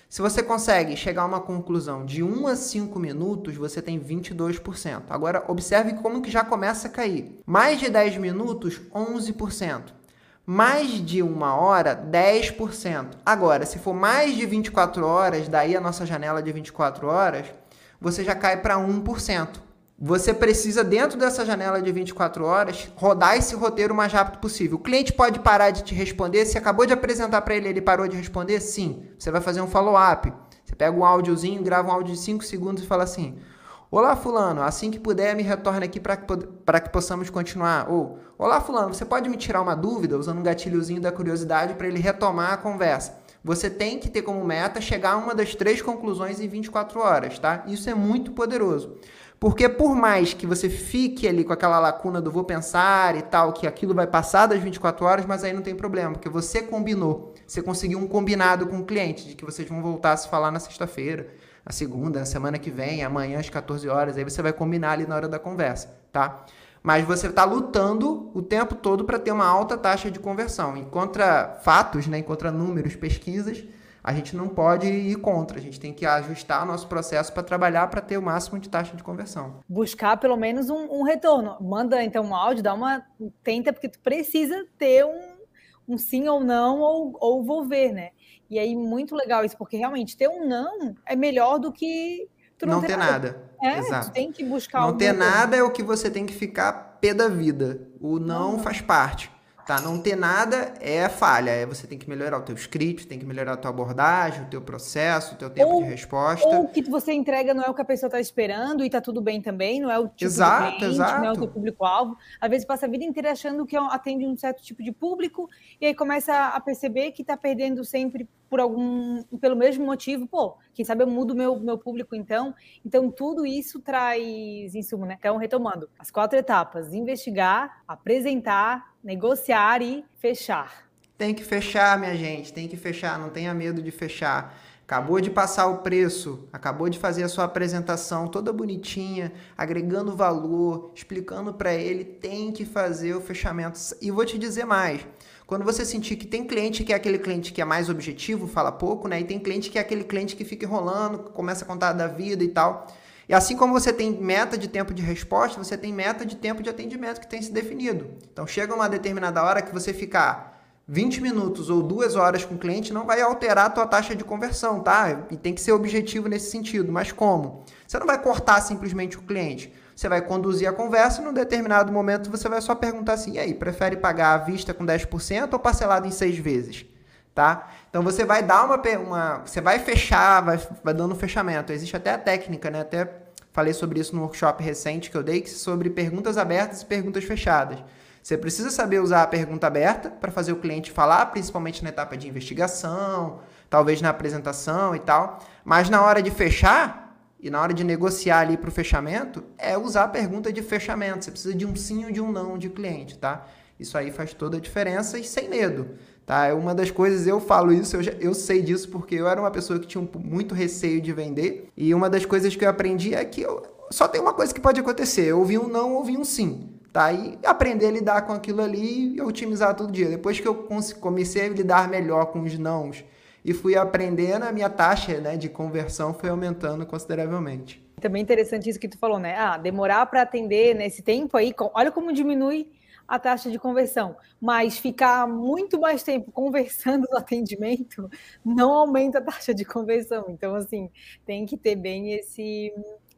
Se você consegue chegar a uma conclusão de 1 a 5 minutos, você tem 22%. Agora, observe como que já começa a cair. Mais de 10 minutos, 11% mais de uma hora, 10%. Agora, se for mais de 24 horas, daí a nossa janela de 24 horas, você já cai para 1%. Você precisa, dentro dessa janela de 24 horas, rodar esse roteiro o mais rápido possível. O cliente pode parar de te responder. Se acabou de apresentar para ele, ele parou de responder? Sim. Você vai fazer um follow-up. Você pega um áudiozinho, grava um áudio de 5 segundos e fala assim: Olá, Fulano, assim que puder, me retorne aqui para que, possamos continuar. Ou, Olá, Fulano, você pode me tirar uma dúvida usando um gatilhozinho da curiosidade para ele retomar a conversa. Você tem que ter como meta chegar a uma das três conclusões em 24 horas, tá? Isso é muito poderoso. Porque por mais que você fique ali com aquela lacuna do vou pensar e tal, que aquilo vai passar das 24 horas, mas aí não tem problema, porque você combinou, você conseguiu um combinado com o cliente de que vocês vão voltar a se falar na sexta-feira a segunda, na semana que vem, amanhã às 14 horas, aí você vai combinar ali na hora da conversa, tá? Mas você está lutando o tempo todo para ter uma alta taxa de conversão. E contra fatos, né, contra números, pesquisas, a gente não pode ir contra. A gente tem que ajustar nosso processo para trabalhar para ter o máximo de taxa de conversão. Buscar pelo menos um, um, retorno. Manda então um áudio, dá uma tenta porque tu precisa ter um, um sim ou não ou, ou vou ver, né? E aí, muito legal isso, porque realmente ter um não é melhor do que tu não, não ter nada. nada. É, Exato. tem que buscar Não ter nada é o que você tem que ficar pé da vida. O não, não faz parte. Tá? Não ter nada é falha. É você tem que melhorar o teu script, tem que melhorar a tua abordagem, o teu processo, o teu tempo ou, de resposta. Ou o que você entrega não é o que a pessoa está esperando e tá tudo bem também, não é o tipo exato, de cliente, exato. não é o teu público-alvo. Às vezes passa a vida inteira achando que atende um certo tipo de público e aí começa a perceber que está perdendo sempre por algum, pelo mesmo motivo, pô, quem sabe eu mudo meu, meu público então. Então, tudo isso traz insumo, né? Então, retomando, as quatro etapas: investigar, apresentar, negociar e fechar. Tem que fechar, minha gente, tem que fechar, não tenha medo de fechar. Acabou de passar o preço, acabou de fazer a sua apresentação toda bonitinha, agregando valor, explicando para ele, tem que fazer o fechamento. E vou te dizer mais. Quando você sentir que tem cliente que é aquele cliente que é mais objetivo, fala pouco, né? E tem cliente que é aquele cliente que fica enrolando, começa a contar da vida e tal. E assim como você tem meta de tempo de resposta, você tem meta de tempo de atendimento que tem se definido. Então chega uma determinada hora que você ficar 20 minutos ou duas horas com o cliente não vai alterar a tua taxa de conversão, tá? E tem que ser objetivo nesse sentido. Mas como? Você não vai cortar simplesmente o cliente. Você vai conduzir a conversa e num determinado momento você vai só perguntar assim: e aí, prefere pagar à vista com 10% ou parcelado em seis vezes? Tá? Então você vai dar uma, uma você vai fechar, vai, vai dando um fechamento. Existe até a técnica, né? Até falei sobre isso no workshop recente que eu dei, sobre perguntas abertas e perguntas fechadas. Você precisa saber usar a pergunta aberta para fazer o cliente falar, principalmente na etapa de investigação, talvez na apresentação e tal. Mas na hora de fechar e na hora de negociar ali para o fechamento, é usar a pergunta de fechamento. Você precisa de um sim ou de um não de cliente, tá? Isso aí faz toda a diferença e sem medo. Tá? É uma das coisas, eu falo isso, eu, já, eu sei disso porque eu era uma pessoa que tinha muito receio de vender. E uma das coisas que eu aprendi é que eu, só tem uma coisa que pode acontecer: eu ouvi um não, ouvi um sim. Tá? E aprender a lidar com aquilo ali e otimizar todo dia. Depois que eu comecei a lidar melhor com os nãos e fui aprendendo, a minha taxa né, de conversão foi aumentando consideravelmente. Também interessante isso que tu falou, né? Ah, demorar para atender nesse tempo aí, olha como diminui a taxa de conversão, mas ficar muito mais tempo conversando no atendimento não aumenta a taxa de conversão. Então, assim, tem que ter bem esse,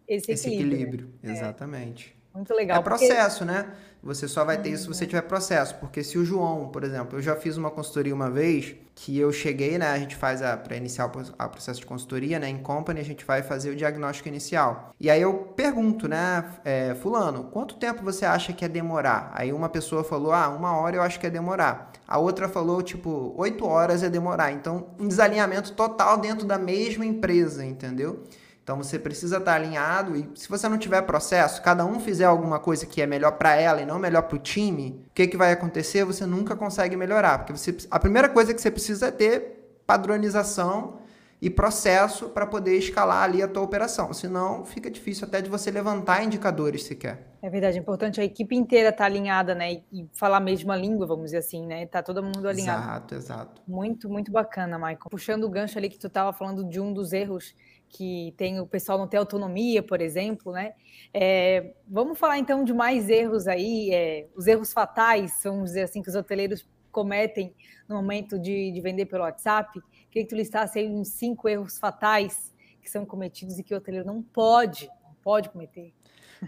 esse, esse equilíbrio. equilíbrio. Né? Exatamente. Muito legal. É processo, porque... né? Você só vai ter isso se você tiver processo. Porque se o João, por exemplo, eu já fiz uma consultoria uma vez que eu cheguei, né? A gente faz a para iniciar o processo de consultoria, né? Em company a gente vai fazer o diagnóstico inicial. E aí eu pergunto, né? É, fulano, quanto tempo você acha que é demorar? Aí uma pessoa falou, ah, uma hora eu acho que é demorar. A outra falou, tipo, oito horas é demorar. Então, um desalinhamento total dentro da mesma empresa, entendeu? Então você precisa estar alinhado e se você não tiver processo, cada um fizer alguma coisa que é melhor para ela e não melhor para o time, o que, que vai acontecer? Você nunca consegue melhorar, porque você, a primeira coisa que você precisa é ter padronização e processo para poder escalar ali a tua operação. Senão fica difícil até de você levantar indicadores sequer. É verdade, é importante a equipe inteira estar tá alinhada, né? E, falar a mesma língua, vamos dizer assim, né? Tá todo mundo alinhado. Exato, exato. Muito, muito bacana, Michael. Puxando o gancho ali que tu estava falando de um dos erros que tem o pessoal não ter autonomia, por exemplo, né? É, vamos falar então de mais erros aí, é, os erros fatais, vamos dizer assim, que os hoteleiros cometem no momento de, de vender pelo WhatsApp. Queria que tu listasse aí uns cinco erros fatais que são cometidos e que o hoteleiro não pode, não pode cometer.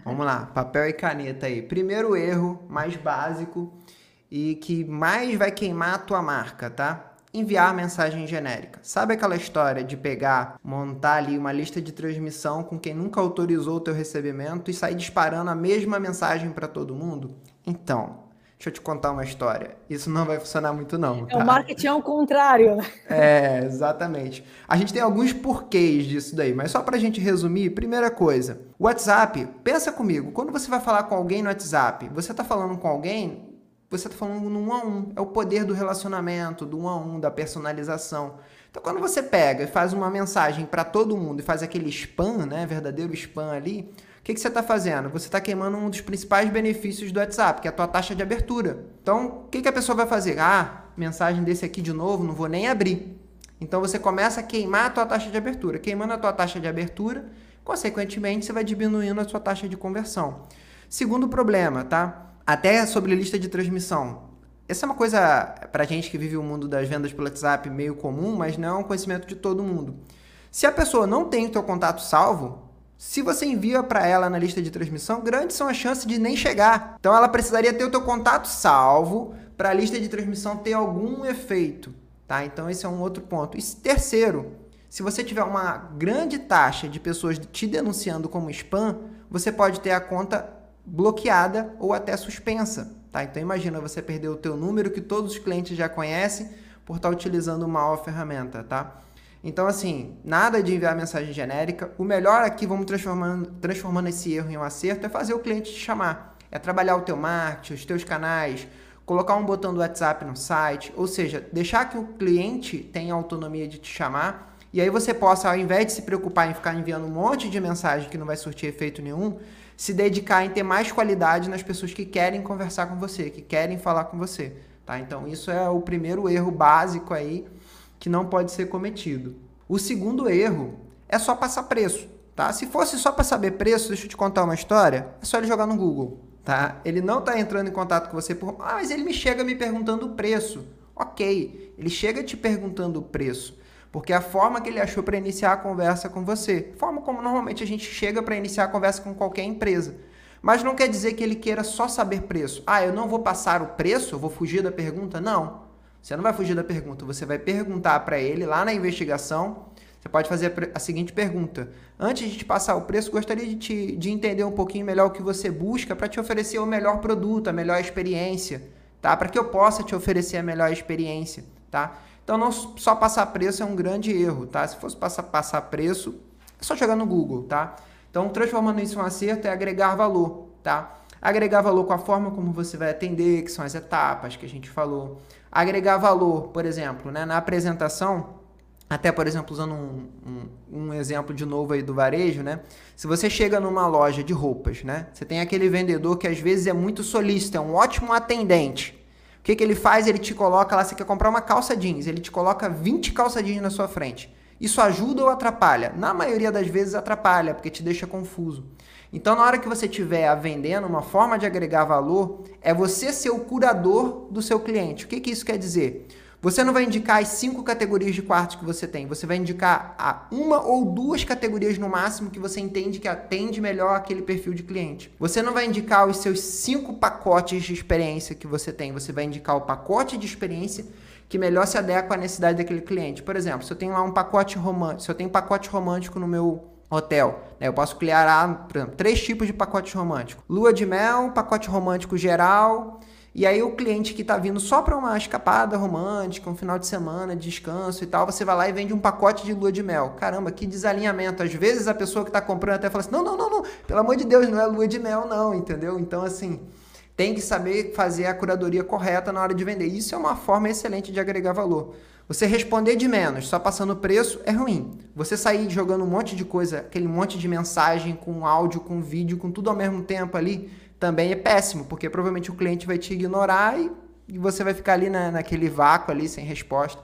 Vamos lá, papel e caneta aí. Primeiro erro, mais básico e que mais vai queimar a tua marca, tá? Enviar mensagem genérica. Sabe aquela história de pegar, montar ali uma lista de transmissão com quem nunca autorizou o teu recebimento e sair disparando a mesma mensagem para todo mundo? Então, Deixa eu te contar uma história. Isso não vai funcionar muito, não. Tá? É o marketing ao contrário, né? É, exatamente. A gente tem alguns porquês disso daí, mas só para a gente resumir, primeira coisa: WhatsApp, pensa comigo, quando você vai falar com alguém no WhatsApp, você está falando com alguém você está falando no um a um. É o poder do relacionamento, do um a um, da personalização. Então, quando você pega e faz uma mensagem para todo mundo e faz aquele spam, né, verdadeiro spam ali, o que, que você está fazendo? Você está queimando um dos principais benefícios do WhatsApp, que é a tua taxa de abertura. Então, o que, que a pessoa vai fazer? Ah, mensagem desse aqui de novo, não vou nem abrir. Então, você começa a queimar a tua taxa de abertura. Queimando a tua taxa de abertura, consequentemente, você vai diminuindo a sua taxa de conversão. Segundo problema, tá? Até sobre lista de transmissão. Essa é uma coisa, para gente que vive o mundo das vendas pelo WhatsApp, meio comum, mas não é um conhecimento de todo mundo. Se a pessoa não tem o teu contato salvo, se você envia para ela na lista de transmissão, grandes são as chances de nem chegar. Então ela precisaria ter o teu contato salvo para a lista de transmissão ter algum efeito, tá? Então esse é um outro ponto. E terceiro, se você tiver uma grande taxa de pessoas te denunciando como spam, você pode ter a conta bloqueada ou até suspensa. Tá? Então imagina você perder o teu número que todos os clientes já conhecem por estar utilizando uma ferramenta, tá? Então assim, nada de enviar mensagem genérica. O melhor aqui, vamos transformando, transformando esse erro em um acerto, é fazer o cliente te chamar. É trabalhar o teu marketing, os teus canais, colocar um botão do WhatsApp no site, ou seja, deixar que o cliente tenha autonomia de te chamar e aí você possa, ao invés de se preocupar em ficar enviando um monte de mensagem que não vai surtir efeito nenhum, se dedicar em ter mais qualidade nas pessoas que querem conversar com você, que querem falar com você, tá? Então isso é o primeiro erro básico aí que não pode ser cometido. O segundo erro é só passar preço, tá? Se fosse só para saber preço, deixa eu te contar uma história, é só ele jogar no Google, tá? Ele não está entrando em contato com você por, ah, mas ele me chega me perguntando o preço. OK, ele chega te perguntando o preço porque a forma que ele achou para iniciar a conversa com você, forma como normalmente a gente chega para iniciar a conversa com qualquer empresa. Mas não quer dizer que ele queira só saber preço. Ah, eu não vou passar o preço, eu vou fugir da pergunta? Não. Você não vai fugir da pergunta, você vai perguntar para ele lá na investigação Você pode fazer a seguinte pergunta: Antes de te passar o preço, gostaria de, te, de entender um pouquinho melhor o que você busca para te oferecer o melhor produto, a melhor experiência, tá? Para que eu possa te oferecer a melhor experiência, tá? Então, não só passar preço é um grande erro, tá? Se fosse passar, passar preço, é só jogar no Google, tá? Então, transformando isso em um acerto é agregar valor, tá? Agregar valor com a forma como você vai atender, que são as etapas que a gente falou. Agregar valor, por exemplo, né, na apresentação, até, por exemplo, usando um, um, um, exemplo de novo aí do varejo, né? Se você chega numa loja de roupas, né? Você tem aquele vendedor que às vezes é muito solícito, é um ótimo atendente. O que, que ele faz? Ele te coloca lá, você quer comprar uma calça jeans, ele te coloca 20 calça jeans na sua frente. Isso ajuda ou atrapalha? Na maioria das vezes atrapalha, porque te deixa confuso. Então, na hora que você estiver vendendo, uma forma de agregar valor é você ser o curador do seu cliente. O que, que isso quer dizer? Você não vai indicar as cinco categorias de quartos que você tem. Você vai indicar a uma ou duas categorias no máximo que você entende que atende melhor aquele perfil de cliente. Você não vai indicar os seus cinco pacotes de experiência que você tem. Você vai indicar o pacote de experiência que melhor se adequa à necessidade daquele cliente. Por exemplo, se eu tenho lá um pacote romântico, se eu tenho um pacote romântico no meu hotel, né, eu posso criar, por exemplo, três tipos de pacotes românticos: lua de mel, pacote romântico geral e aí o cliente que está vindo só para uma escapada romântica, um final de semana, descanso e tal, você vai lá e vende um pacote de lua de mel. Caramba, que desalinhamento. Às vezes a pessoa que está comprando até fala assim: não, não, não, não, pelo amor de Deus, não é lua de mel, não, entendeu? Então, assim, tem que saber fazer a curadoria correta na hora de vender. Isso é uma forma excelente de agregar valor. Você responder de menos, só passando preço, é ruim. Você sair jogando um monte de coisa, aquele monte de mensagem com áudio, com vídeo, com tudo ao mesmo tempo ali também é péssimo, porque provavelmente o cliente vai te ignorar e, e você vai ficar ali na, naquele vácuo ali sem resposta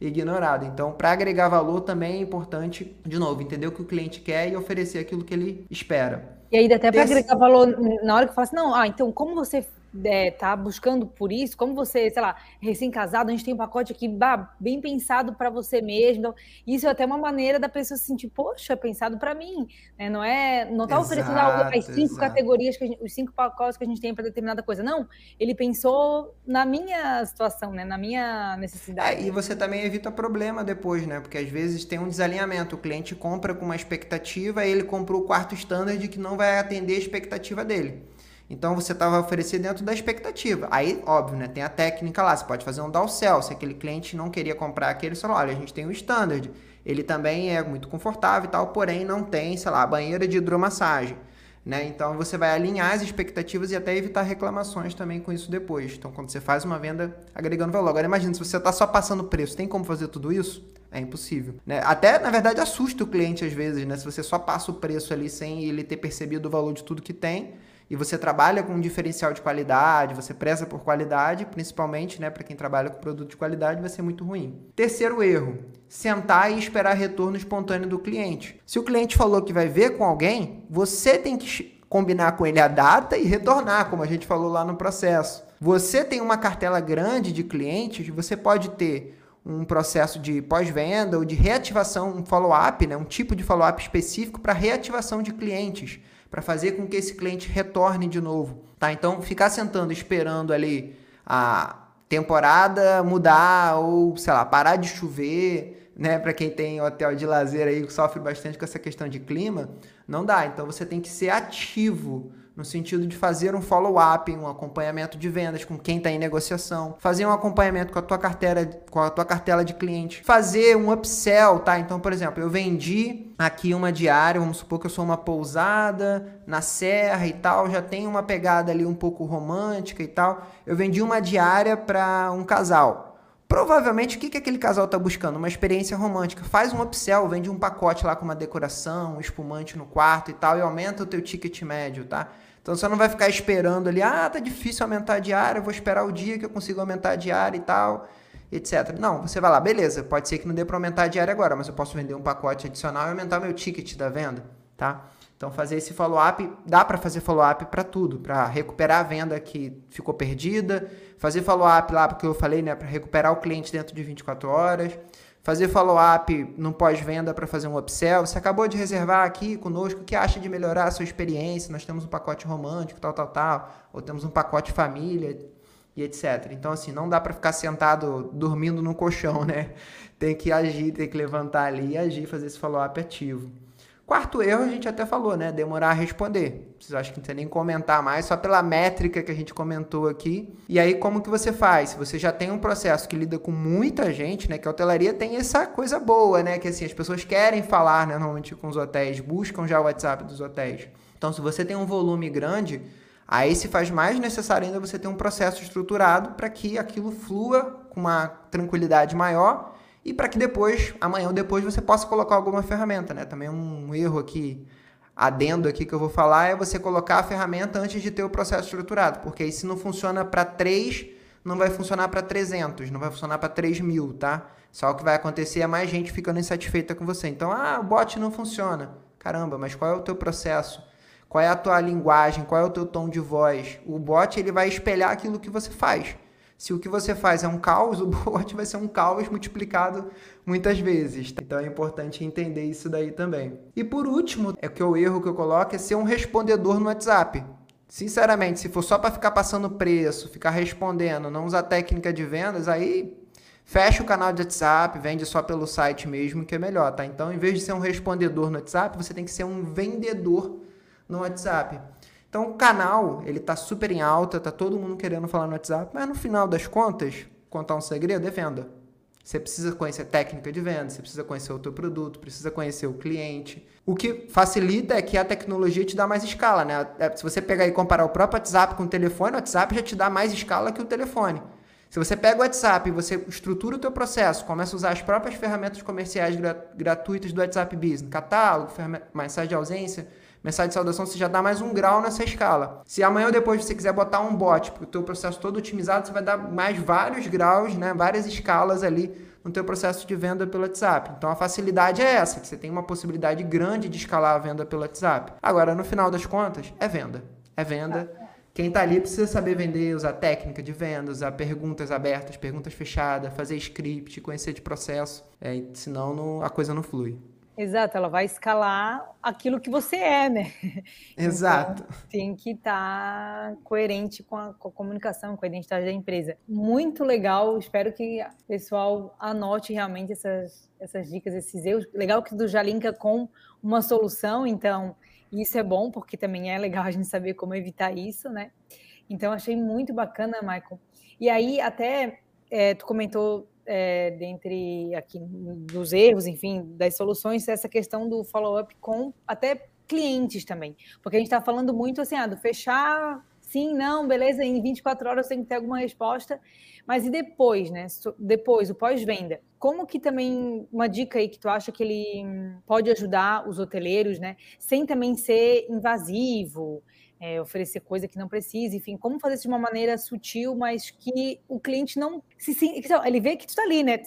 ignorado. Então, para agregar valor também é importante, de novo, entender o que o cliente quer e oferecer aquilo que ele espera. E aí, até para agregar valor, na hora que eu falo assim, não, ah, então como você é, tá buscando por isso, como você, sei lá, recém-casado, a gente tem um pacote aqui bah, bem pensado para você mesmo. Então, isso é até uma maneira da pessoa se sentir, poxa, é pensado para mim. Né? Não é, não tá oferecendo as cinco exato. categorias, que gente, os cinco pacotes que a gente tem para determinada coisa. Não, ele pensou na minha situação, né? na minha necessidade. É, e você também evita problema depois, né? Porque às vezes tem um desalinhamento. O cliente compra com uma expectativa, e ele comprou o quarto standard que não vai atender a expectativa dele. Então você estava oferecendo dentro da expectativa. Aí, óbvio, né? Tem a técnica lá. Você pode fazer um downsell. Se aquele cliente não queria comprar aquele, você fala, olha, a gente tem o standard. Ele também é muito confortável e tal, porém não tem, sei lá, banheira de hidromassagem. Né? Então você vai alinhar as expectativas e até evitar reclamações também com isso depois. Então, quando você faz uma venda agregando valor. Agora imagina, se você está só passando preço, tem como fazer tudo isso? É impossível. Né? Até, na verdade, assusta o cliente às vezes, né? Se você só passa o preço ali sem ele ter percebido o valor de tudo que tem e você trabalha com um diferencial de qualidade, você preza por qualidade, principalmente né, para quem trabalha com produto de qualidade, vai ser muito ruim. Terceiro erro: sentar e esperar retorno espontâneo do cliente. Se o cliente falou que vai ver com alguém, você tem que combinar com ele a data e retornar, como a gente falou lá no processo. Você tem uma cartela grande de clientes, você pode ter um processo de pós-venda ou de reativação, um follow-up, né, um tipo de follow-up específico para reativação de clientes para fazer com que esse cliente retorne de novo, tá? Então, ficar sentando esperando ali a temporada mudar ou, sei lá, parar de chover, né, para quem tem hotel de lazer aí que sofre bastante com essa questão de clima, não dá. Então, você tem que ser ativo no sentido de fazer um follow-up, um acompanhamento de vendas com quem está em negociação, fazer um acompanhamento com a tua carteira, com a tua cartela de clientes, fazer um upsell, tá? Então, por exemplo, eu vendi aqui uma diária, vamos supor que eu sou uma pousada na serra e tal, já tem uma pegada ali um pouco romântica e tal. Eu vendi uma diária para um casal. Provavelmente, o que, que aquele casal está buscando? Uma experiência romântica. Faz um upsell, vende um pacote lá com uma decoração, um espumante no quarto e tal, e aumenta o teu ticket médio, tá? Então você não vai ficar esperando ali, ah, tá difícil aumentar a diária, vou esperar o dia que eu consigo aumentar a diária e tal, etc. Não, você vai lá, beleza, pode ser que não dê para aumentar a diária agora, mas eu posso vender um pacote adicional e aumentar meu ticket da venda, tá? Então fazer esse follow-up, dá para fazer follow-up para tudo, para recuperar a venda que ficou perdida, fazer follow-up lá porque eu falei, né, para recuperar o cliente dentro de 24 horas, fazer follow-up no pós-venda para fazer um upsell. Você acabou de reservar aqui conosco, o que acha de melhorar a sua experiência? Nós temos um pacote romântico, tal, tal, tal, ou temos um pacote família. e etc. Então, assim, não dá para ficar sentado dormindo no colchão, né? Tem que agir, tem que levantar ali e agir, fazer esse follow-up ativo. Quarto erro, a gente até falou, né? Demorar a responder. Vocês acham que não tem nem comentar mais, só pela métrica que a gente comentou aqui. E aí, como que você faz? Se você já tem um processo que lida com muita gente, né? Que a hotelaria tem essa coisa boa, né? Que assim, as pessoas querem falar, né? Normalmente com os hotéis, buscam já o WhatsApp dos hotéis. Então, se você tem um volume grande, aí se faz mais necessário ainda você ter um processo estruturado para que aquilo flua com uma tranquilidade maior e para que depois, amanhã ou depois, você possa colocar alguma ferramenta, né? Também um erro aqui, adendo aqui que eu vou falar, é você colocar a ferramenta antes de ter o processo estruturado, porque aí se não funciona para 3, não vai funcionar para 300, não vai funcionar para 3 mil, tá? Só o que vai acontecer é mais gente ficando insatisfeita com você. Então, ah, o bot não funciona. Caramba, mas qual é o teu processo? Qual é a tua linguagem? Qual é o teu tom de voz? O bot ele vai espelhar aquilo que você faz. Se o que você faz é um caos, [laughs] o bot vai ser um caos multiplicado muitas vezes. Então é importante entender isso daí também. E por último, é que o erro que eu coloco é ser um respondedor no WhatsApp. Sinceramente, se for só para ficar passando preço, ficar respondendo, não usar técnica de vendas, aí fecha o canal de WhatsApp, vende só pelo site mesmo, que é melhor, tá? Então, em vez de ser um respondedor no WhatsApp, você tem que ser um vendedor no WhatsApp. Então o canal, ele tá super em alta, tá todo mundo querendo falar no WhatsApp, mas no final das contas, contar um segredo é venda. Você precisa conhecer técnica de venda, você precisa conhecer o teu produto, precisa conhecer o cliente. O que facilita é que a tecnologia te dá mais escala, né? É, se você pegar e comparar o próprio WhatsApp com o telefone, o WhatsApp já te dá mais escala que o telefone. Se você pega o WhatsApp e você estrutura o teu processo, começa a usar as próprias ferramentas comerciais gratuitas do WhatsApp Business, catálogo, mensagem de ausência, mensagem de saudação, você já dá mais um grau nessa escala. Se amanhã ou depois você quiser botar um bot para o teu processo todo otimizado, você vai dar mais vários graus, né, várias escalas ali no teu processo de venda pelo WhatsApp. Então a facilidade é essa, que você tem uma possibilidade grande de escalar a venda pelo WhatsApp. Agora, no final das contas, é venda. É venda. Quem está ali precisa saber vender, usar técnica de venda, usar perguntas abertas, perguntas fechadas, fazer script, conhecer de processo. É, senão não, a coisa não flui. Exato, ela vai escalar aquilo que você é, né? [laughs] Exato. Então, tem que estar tá coerente com a, com a, comunicação, com a identidade da empresa. Muito legal, espero que o pessoal anote realmente essas, essas dicas, esses erros. Legal que tu já linka com uma solução, então isso é bom, porque também é legal a gente saber como evitar isso, né? Então achei muito bacana, Michael. E aí, até é, tu comentou é, dentre aqui dos erros, enfim, das soluções, essa questão do follow-up com até clientes também. Porque a gente está falando muito assim, ah, do fechar, sim, não, beleza, em 24 horas tem que ter alguma resposta. Mas e depois, né? Depois, o pós-venda. Como que também, uma dica aí que tu acha que ele pode ajudar os hoteleiros, né? Sem também ser invasivo, é, oferecer coisa que não precisa, enfim, como fazer isso de uma maneira sutil, mas que o cliente não se, se ele vê que tu está ali, né?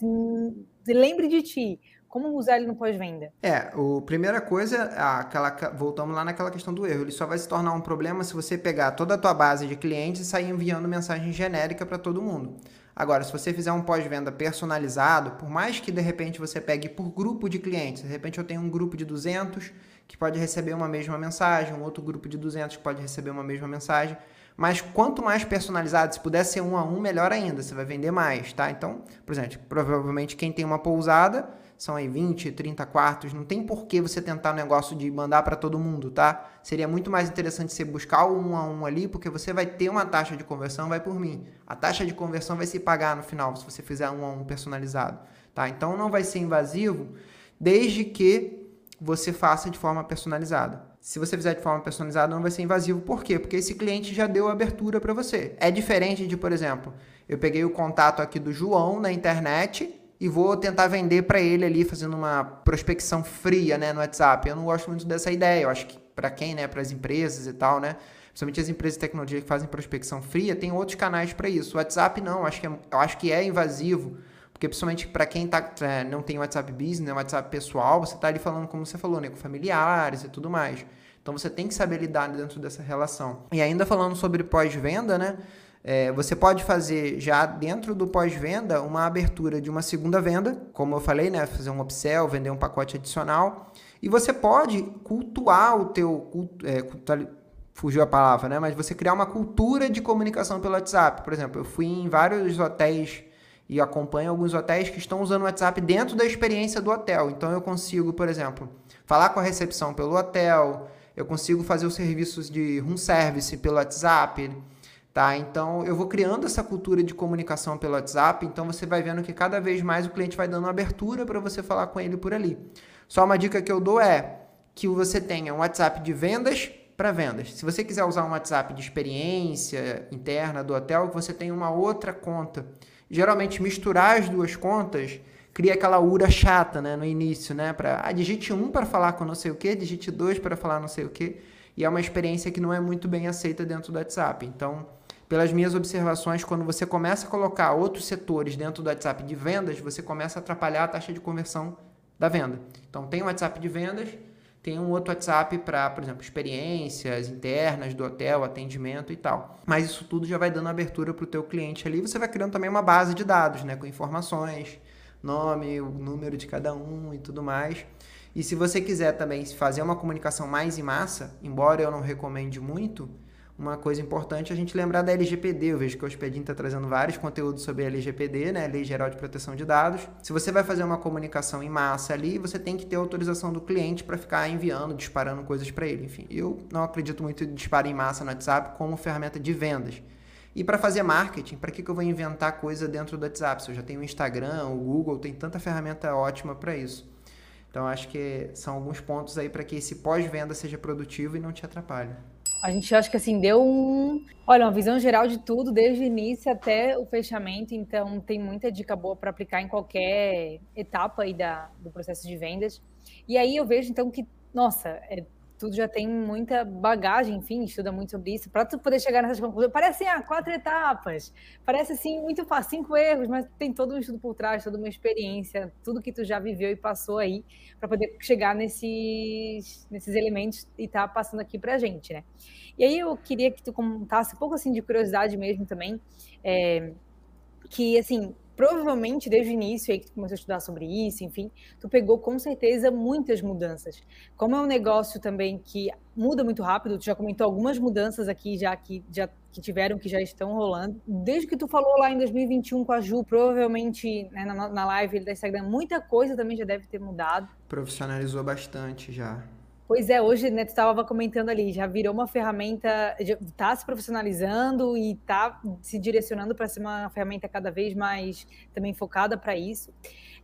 Lembre de ti. Como usar ele no pós-venda? É, a primeira coisa, aquela, voltamos lá naquela questão do erro. Ele só vai se tornar um problema se você pegar toda a tua base de clientes e sair enviando mensagem genérica para todo mundo. Agora, se você fizer um pós-venda personalizado, por mais que de repente você pegue por grupo de clientes, de repente eu tenho um grupo de 200 que pode receber uma mesma mensagem, um outro grupo de 200 que pode receber uma mesma mensagem. Mas quanto mais personalizado, se puder ser um a um, melhor ainda, você vai vender mais, tá? Então, por exemplo, provavelmente quem tem uma pousada, são aí 20, 30 quartos, não tem por que você tentar o um negócio de mandar para todo mundo, tá? Seria muito mais interessante você buscar o um a um ali, porque você vai ter uma taxa de conversão, vai por mim. A taxa de conversão vai se pagar no final, se você fizer um a um personalizado, tá? Então não vai ser invasivo, desde que você faça de forma personalizada. Se você fizer de forma personalizada, não vai ser invasivo. Por quê? Porque esse cliente já deu abertura para você. É diferente de, por exemplo, eu peguei o contato aqui do João na internet e vou tentar vender para ele ali fazendo uma prospecção fria, né, no WhatsApp. Eu não gosto muito dessa ideia. Eu acho que para quem, né, para as empresas e tal, né, principalmente as empresas de tecnologia que fazem prospecção fria, tem outros canais para isso. O WhatsApp não, acho que é, eu acho que é invasivo porque principalmente para quem tá, é, não tem WhatsApp Business, né, WhatsApp pessoal, você está ali falando, como você falou, né, com familiares e tudo mais. Então você tem que saber lidar dentro dessa relação. E ainda falando sobre pós-venda, né? É, você pode fazer já dentro do pós-venda uma abertura de uma segunda venda, como eu falei, né? Fazer um upsell, vender um pacote adicional. E você pode cultuar o teu. É, fugiu a palavra, né? Mas você criar uma cultura de comunicação pelo WhatsApp. Por exemplo, eu fui em vários hotéis e acompanho alguns hotéis que estão usando o WhatsApp dentro da experiência do hotel. Então eu consigo, por exemplo, falar com a recepção pelo hotel, eu consigo fazer os serviços de room service pelo WhatsApp, tá? Então eu vou criando essa cultura de comunicação pelo WhatsApp, então você vai vendo que cada vez mais o cliente vai dando abertura para você falar com ele por ali. Só uma dica que eu dou é que você tenha um WhatsApp de vendas para vendas. Se você quiser usar um WhatsApp de experiência interna do hotel, você tem uma outra conta. Geralmente misturar as duas contas cria aquela ura chata, né, no início, né, para ah, digite um para falar com não sei o que, digite dois para falar não sei o que, e é uma experiência que não é muito bem aceita dentro do WhatsApp. Então, pelas minhas observações, quando você começa a colocar outros setores dentro do WhatsApp de vendas, você começa a atrapalhar a taxa de conversão da venda. Então, tem o WhatsApp de vendas, tem um outro WhatsApp para, por exemplo, experiências internas do hotel, atendimento e tal. Mas isso tudo já vai dando abertura para o teu cliente ali. Você vai criando também uma base de dados, né, com informações, nome, o número de cada um e tudo mais. E se você quiser também fazer uma comunicação mais em massa, embora eu não recomende muito, uma coisa importante é a gente lembrar da LGPD. Eu vejo que o Hospedin está trazendo vários conteúdos sobre a LGPD, né? Lei Geral de Proteção de Dados. Se você vai fazer uma comunicação em massa ali, você tem que ter autorização do cliente para ficar enviando, disparando coisas para ele. Enfim, eu não acredito muito em disparo em massa no WhatsApp como ferramenta de vendas. E para fazer marketing, para que, que eu vou inventar coisa dentro do WhatsApp? Se eu já tenho o Instagram, o Google, tem tanta ferramenta ótima para isso. Então acho que são alguns pontos aí para que esse pós-venda seja produtivo e não te atrapalhe. A gente acho que assim deu um, olha, uma visão geral de tudo desde o início até o fechamento, então tem muita dica boa para aplicar em qualquer etapa aí da, do processo de vendas. E aí eu vejo então que, nossa, é tudo já tem muita bagagem, enfim, estuda muito sobre isso, para tu poder chegar nessas conclusões. Parece assim, ah, quatro etapas, parece assim, muito fácil, cinco erros, mas tem todo um estudo por trás, toda uma experiência, tudo que tu já viveu e passou aí, para poder chegar nesses, nesses elementos e tá passando aqui para a gente, né? E aí eu queria que tu contasse um pouco assim de curiosidade mesmo também, é, que assim, provavelmente desde o início aí que tu começou a estudar sobre isso, enfim, tu pegou com certeza muitas mudanças. Como é um negócio também que muda muito rápido, tu já comentou algumas mudanças aqui já que já que tiveram, que já estão rolando. Desde que tu falou lá em 2021 com a Ju, provavelmente né, na, na live da Instagram, muita coisa também já deve ter mudado. Profissionalizou bastante já. Pois é, hoje né, tu estava comentando ali, já virou uma ferramenta, está se profissionalizando e está se direcionando para ser uma ferramenta cada vez mais também focada para isso.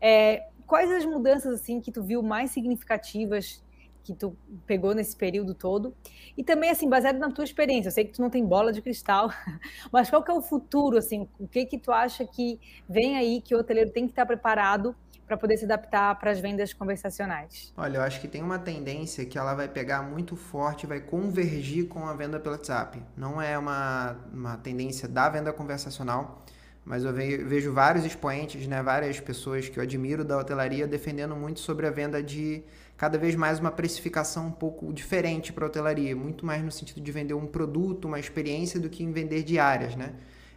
É, quais as mudanças assim que tu viu mais significativas que tu pegou nesse período todo? E também assim, baseado na tua experiência, eu sei que tu não tem bola de cristal, [laughs] mas qual que é o futuro assim? O que que tu acha que vem aí que o hoteleiro tem que estar preparado para poder se adaptar para as vendas conversacionais? Olha, eu acho que tem uma tendência que ela vai pegar muito forte, vai convergir com a venda pelo WhatsApp. Não é uma, uma tendência da venda conversacional, mas eu vejo vários expoentes, né, várias pessoas que eu admiro da hotelaria defendendo muito sobre a venda de cada vez mais uma precificação um pouco diferente para a hotelaria, muito mais no sentido de vender um produto, uma experiência do que em vender diárias, né?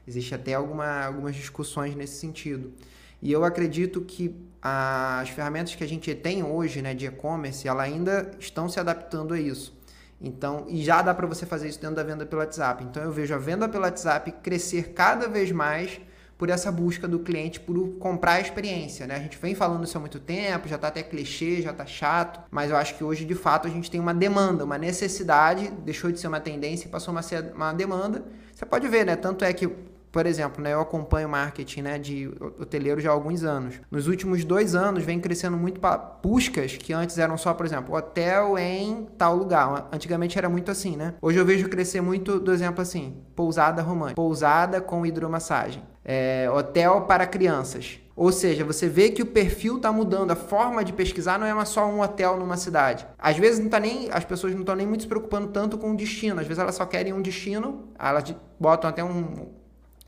Existe até alguma, algumas discussões nesse sentido. E eu acredito que as ferramentas que a gente tem hoje, né, de e-commerce, ela ainda estão se adaptando a isso. Então, e já dá para você fazer isso dentro da venda pelo WhatsApp. Então, eu vejo a venda pelo WhatsApp crescer cada vez mais por essa busca do cliente por comprar a experiência, né? A gente vem falando isso há muito tempo, já está até clichê, já está chato, mas eu acho que hoje, de fato, a gente tem uma demanda, uma necessidade, deixou de ser uma tendência e passou a ser uma demanda. Você pode ver, né? Tanto é que por exemplo, né, eu acompanho marketing né, de hoteleiro já há alguns anos. Nos últimos dois anos vem crescendo muito buscas que antes eram só, por exemplo, hotel em tal lugar. Antigamente era muito assim, né? Hoje eu vejo crescer muito do exemplo assim, pousada romântica, pousada com hidromassagem, é, hotel para crianças. Ou seja, você vê que o perfil está mudando, a forma de pesquisar não é só um hotel numa cidade. Às vezes não tá nem, as pessoas não estão nem muito se preocupando tanto com o destino. Às vezes elas só querem um destino, elas botam até um,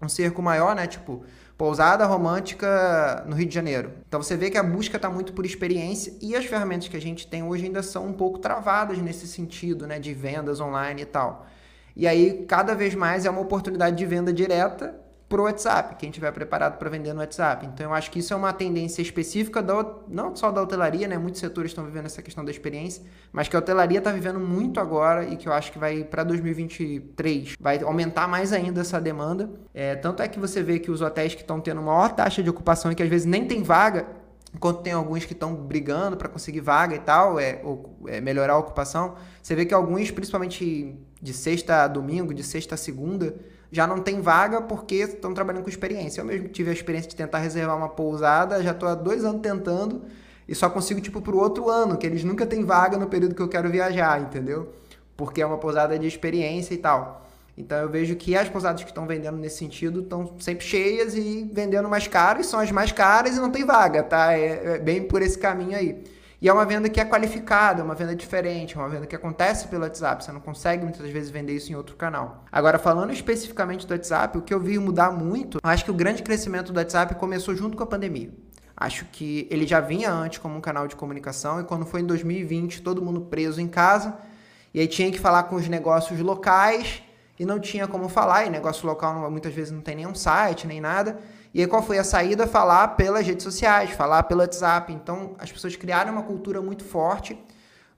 um cerco maior, né? Tipo, pousada romântica no Rio de Janeiro. Então você vê que a busca está muito por experiência e as ferramentas que a gente tem hoje ainda são um pouco travadas nesse sentido, né? De vendas online e tal. E aí, cada vez mais é uma oportunidade de venda direta pro WhatsApp, quem tiver preparado para vender no WhatsApp. Então eu acho que isso é uma tendência específica da, não só da hotelaria, né? Muitos setores estão vivendo essa questão da experiência, mas que a hotelaria está vivendo muito agora e que eu acho que vai para 2023 vai aumentar mais ainda essa demanda. É, tanto é que você vê que os hotéis que estão tendo maior taxa de ocupação e que às vezes nem tem vaga, enquanto tem alguns que estão brigando para conseguir vaga e tal, é, ou, é, melhorar a ocupação, você vê que alguns, principalmente de sexta a domingo, de sexta a segunda, já não tem vaga porque estão trabalhando com experiência. Eu mesmo tive a experiência de tentar reservar uma pousada, já estou há dois anos tentando e só consigo, tipo, para o outro ano, que eles nunca têm vaga no período que eu quero viajar, entendeu? Porque é uma pousada de experiência e tal. Então eu vejo que as pousadas que estão vendendo nesse sentido estão sempre cheias e vendendo mais caro, e são as mais caras e não tem vaga, tá? É, é bem por esse caminho aí. E é uma venda que é qualificada, é uma venda diferente, é uma venda que acontece pelo WhatsApp. Você não consegue muitas vezes vender isso em outro canal. Agora, falando especificamente do WhatsApp, o que eu vi mudar muito, eu acho que o grande crescimento do WhatsApp começou junto com a pandemia. Acho que ele já vinha antes como um canal de comunicação e quando foi em 2020, todo mundo preso em casa, e aí tinha que falar com os negócios locais e não tinha como falar, e negócio local muitas vezes não tem nenhum site, nem nada. E aí qual foi a saída? Falar pelas redes sociais, falar pelo WhatsApp. Então as pessoas criaram uma cultura muito forte.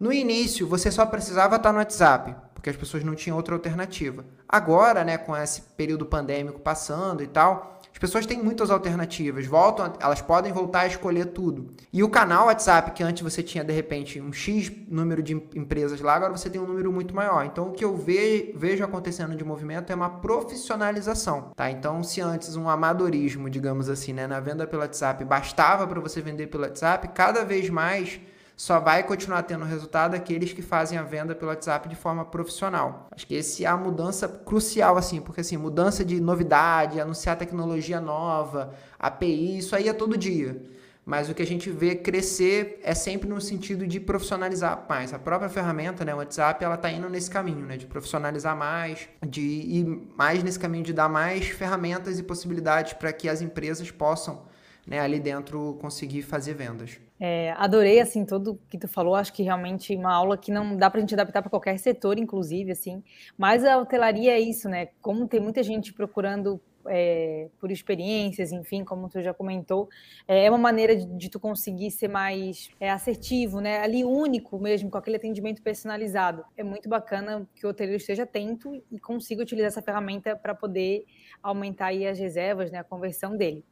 No início, você só precisava estar no WhatsApp, porque as pessoas não tinham outra alternativa. Agora, né, com esse período pandêmico passando e tal, pessoas têm muitas alternativas, voltam, elas podem voltar a escolher tudo. E o canal WhatsApp, que antes você tinha de repente um X número de empresas lá, agora você tem um número muito maior. Então o que eu vejo acontecendo de movimento é uma profissionalização, tá? Então se antes um amadorismo, digamos assim, né, na venda pelo WhatsApp bastava para você vender pelo WhatsApp, cada vez mais só vai continuar tendo resultado aqueles que fazem a venda pelo WhatsApp de forma profissional. Acho que esse é a mudança crucial, assim, porque assim, mudança de novidade, anunciar tecnologia nova, API, isso aí é todo dia. Mas o que a gente vê crescer é sempre no sentido de profissionalizar mais. A própria ferramenta, né, o WhatsApp, ela está indo nesse caminho, né, de profissionalizar mais, de ir mais nesse caminho de dar mais ferramentas e possibilidades para que as empresas possam, né, ali dentro conseguir fazer vendas. É, adorei, assim, tudo que tu falou. Acho que realmente uma aula que não dá para a gente adaptar para qualquer setor, inclusive, assim. Mas a hotelaria é isso, né? Como tem muita gente procurando é, por experiências, enfim, como tu já comentou, é, é uma maneira de, de tu conseguir ser mais é, assertivo, né? Ali único mesmo, com aquele atendimento personalizado. É muito bacana que o hoteleiro esteja atento e consiga utilizar essa ferramenta para poder aumentar aí as reservas, né, a conversão dele.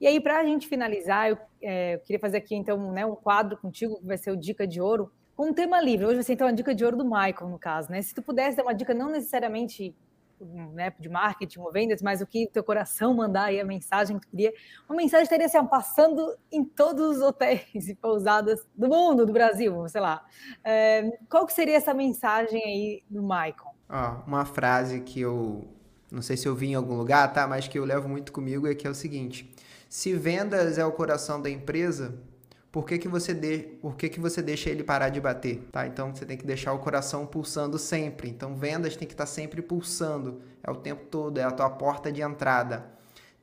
E aí, para a gente finalizar, eu, é, eu, queria fazer aqui então né, um quadro contigo, que vai ser o Dica de Ouro, com um tema livre. Hoje vai ser então a dica de ouro do Michael, no caso, né? Se tu pudesse dar uma dica não necessariamente né, de marketing ou vendas, mas o que teu coração mandar aí, a mensagem que tu queria. Uma mensagem estaria assim, passando em todos os hotéis e pousadas do mundo, do Brasil, sei lá. É, qual que seria essa mensagem aí do Michael? Ah, uma frase que eu não sei se eu vi em algum lugar, tá? Mas que eu levo muito comigo é que é o seguinte: se vendas é o coração da empresa, por que, que, você, de... por que, que você deixa ele parar de bater? Tá? Então você tem que deixar o coração pulsando sempre. Então vendas tem que estar sempre pulsando. É o tempo todo, é a tua porta de entrada.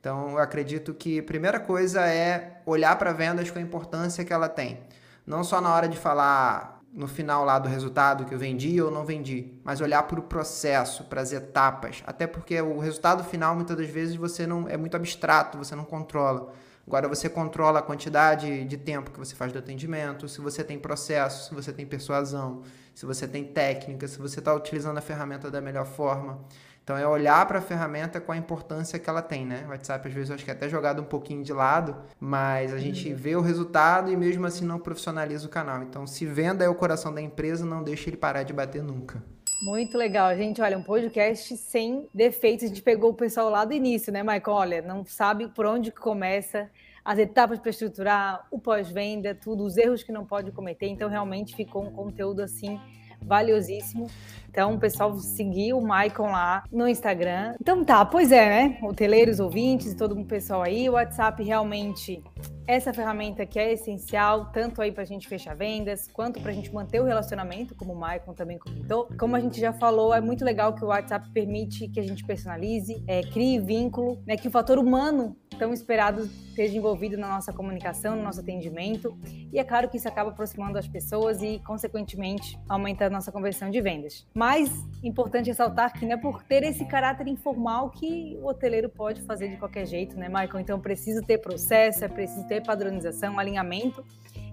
Então eu acredito que a primeira coisa é olhar para vendas com a importância que ela tem. Não só na hora de falar no final lá do resultado que eu vendi ou não vendi, mas olhar para o processo, para as etapas. Até porque o resultado final muitas das vezes você não é muito abstrato, você não controla. Agora você controla a quantidade de tempo que você faz do atendimento, se você tem processo, se você tem persuasão, se você tem técnica, se você está utilizando a ferramenta da melhor forma. Então é olhar para a ferramenta com a importância que ela tem, né? O WhatsApp às vezes eu acho que é até jogado um pouquinho de lado, mas a gente uhum. vê o resultado e mesmo assim não profissionaliza o canal. Então se venda é o coração da empresa, não deixe ele parar de bater nunca. Muito legal, gente. Olha, um podcast sem defeitos. A gente pegou o pessoal lá do início, né, Michael? Olha, não sabe por onde começa as etapas para estruturar, o pós-venda, tudo, os erros que não pode cometer. Então, realmente ficou um conteúdo assim valiosíssimo. Então, o pessoal seguiu o Maicon lá no Instagram. Então tá, pois é, né? Hoteleiros, ouvintes todo o pessoal aí, o WhatsApp realmente essa ferramenta que é essencial, tanto aí para a gente fechar vendas, quanto para a gente manter o relacionamento, como o Maicon também comentou. Como a gente já falou, é muito legal que o WhatsApp permite que a gente personalize, é, crie vínculo, né, que o fator humano tão esperado esteja envolvido na nossa comunicação, no nosso atendimento. E é claro que isso acaba aproximando as pessoas e, consequentemente, aumenta a nossa conversão de vendas. Mas importante ressaltar que não é por ter esse caráter informal que o hoteleiro pode fazer de qualquer jeito, né, Michael? Então, preciso ter processo, é preciso ter padronização, alinhamento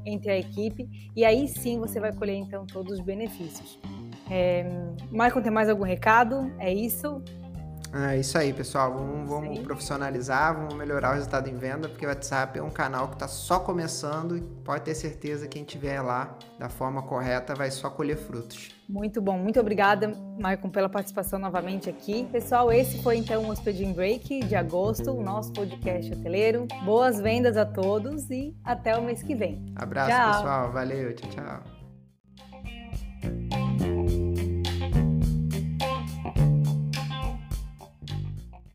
entre a equipe e aí sim você vai colher então todos os benefícios. É, Michael, tem mais algum recado? É isso? É isso aí, pessoal. Vamos, vamos profissionalizar, vamos melhorar o resultado em venda, porque o WhatsApp é um canal que está só começando e pode ter certeza que quem estiver lá da forma correta vai só colher frutos. Muito bom, muito obrigada, Maicon, pela participação novamente aqui. Pessoal, esse foi então o Hospedin Break de agosto, o nosso podcast hoteleiro. Boas vendas a todos e até o mês que vem. Abraço, tchau. pessoal. Valeu, tchau, tchau.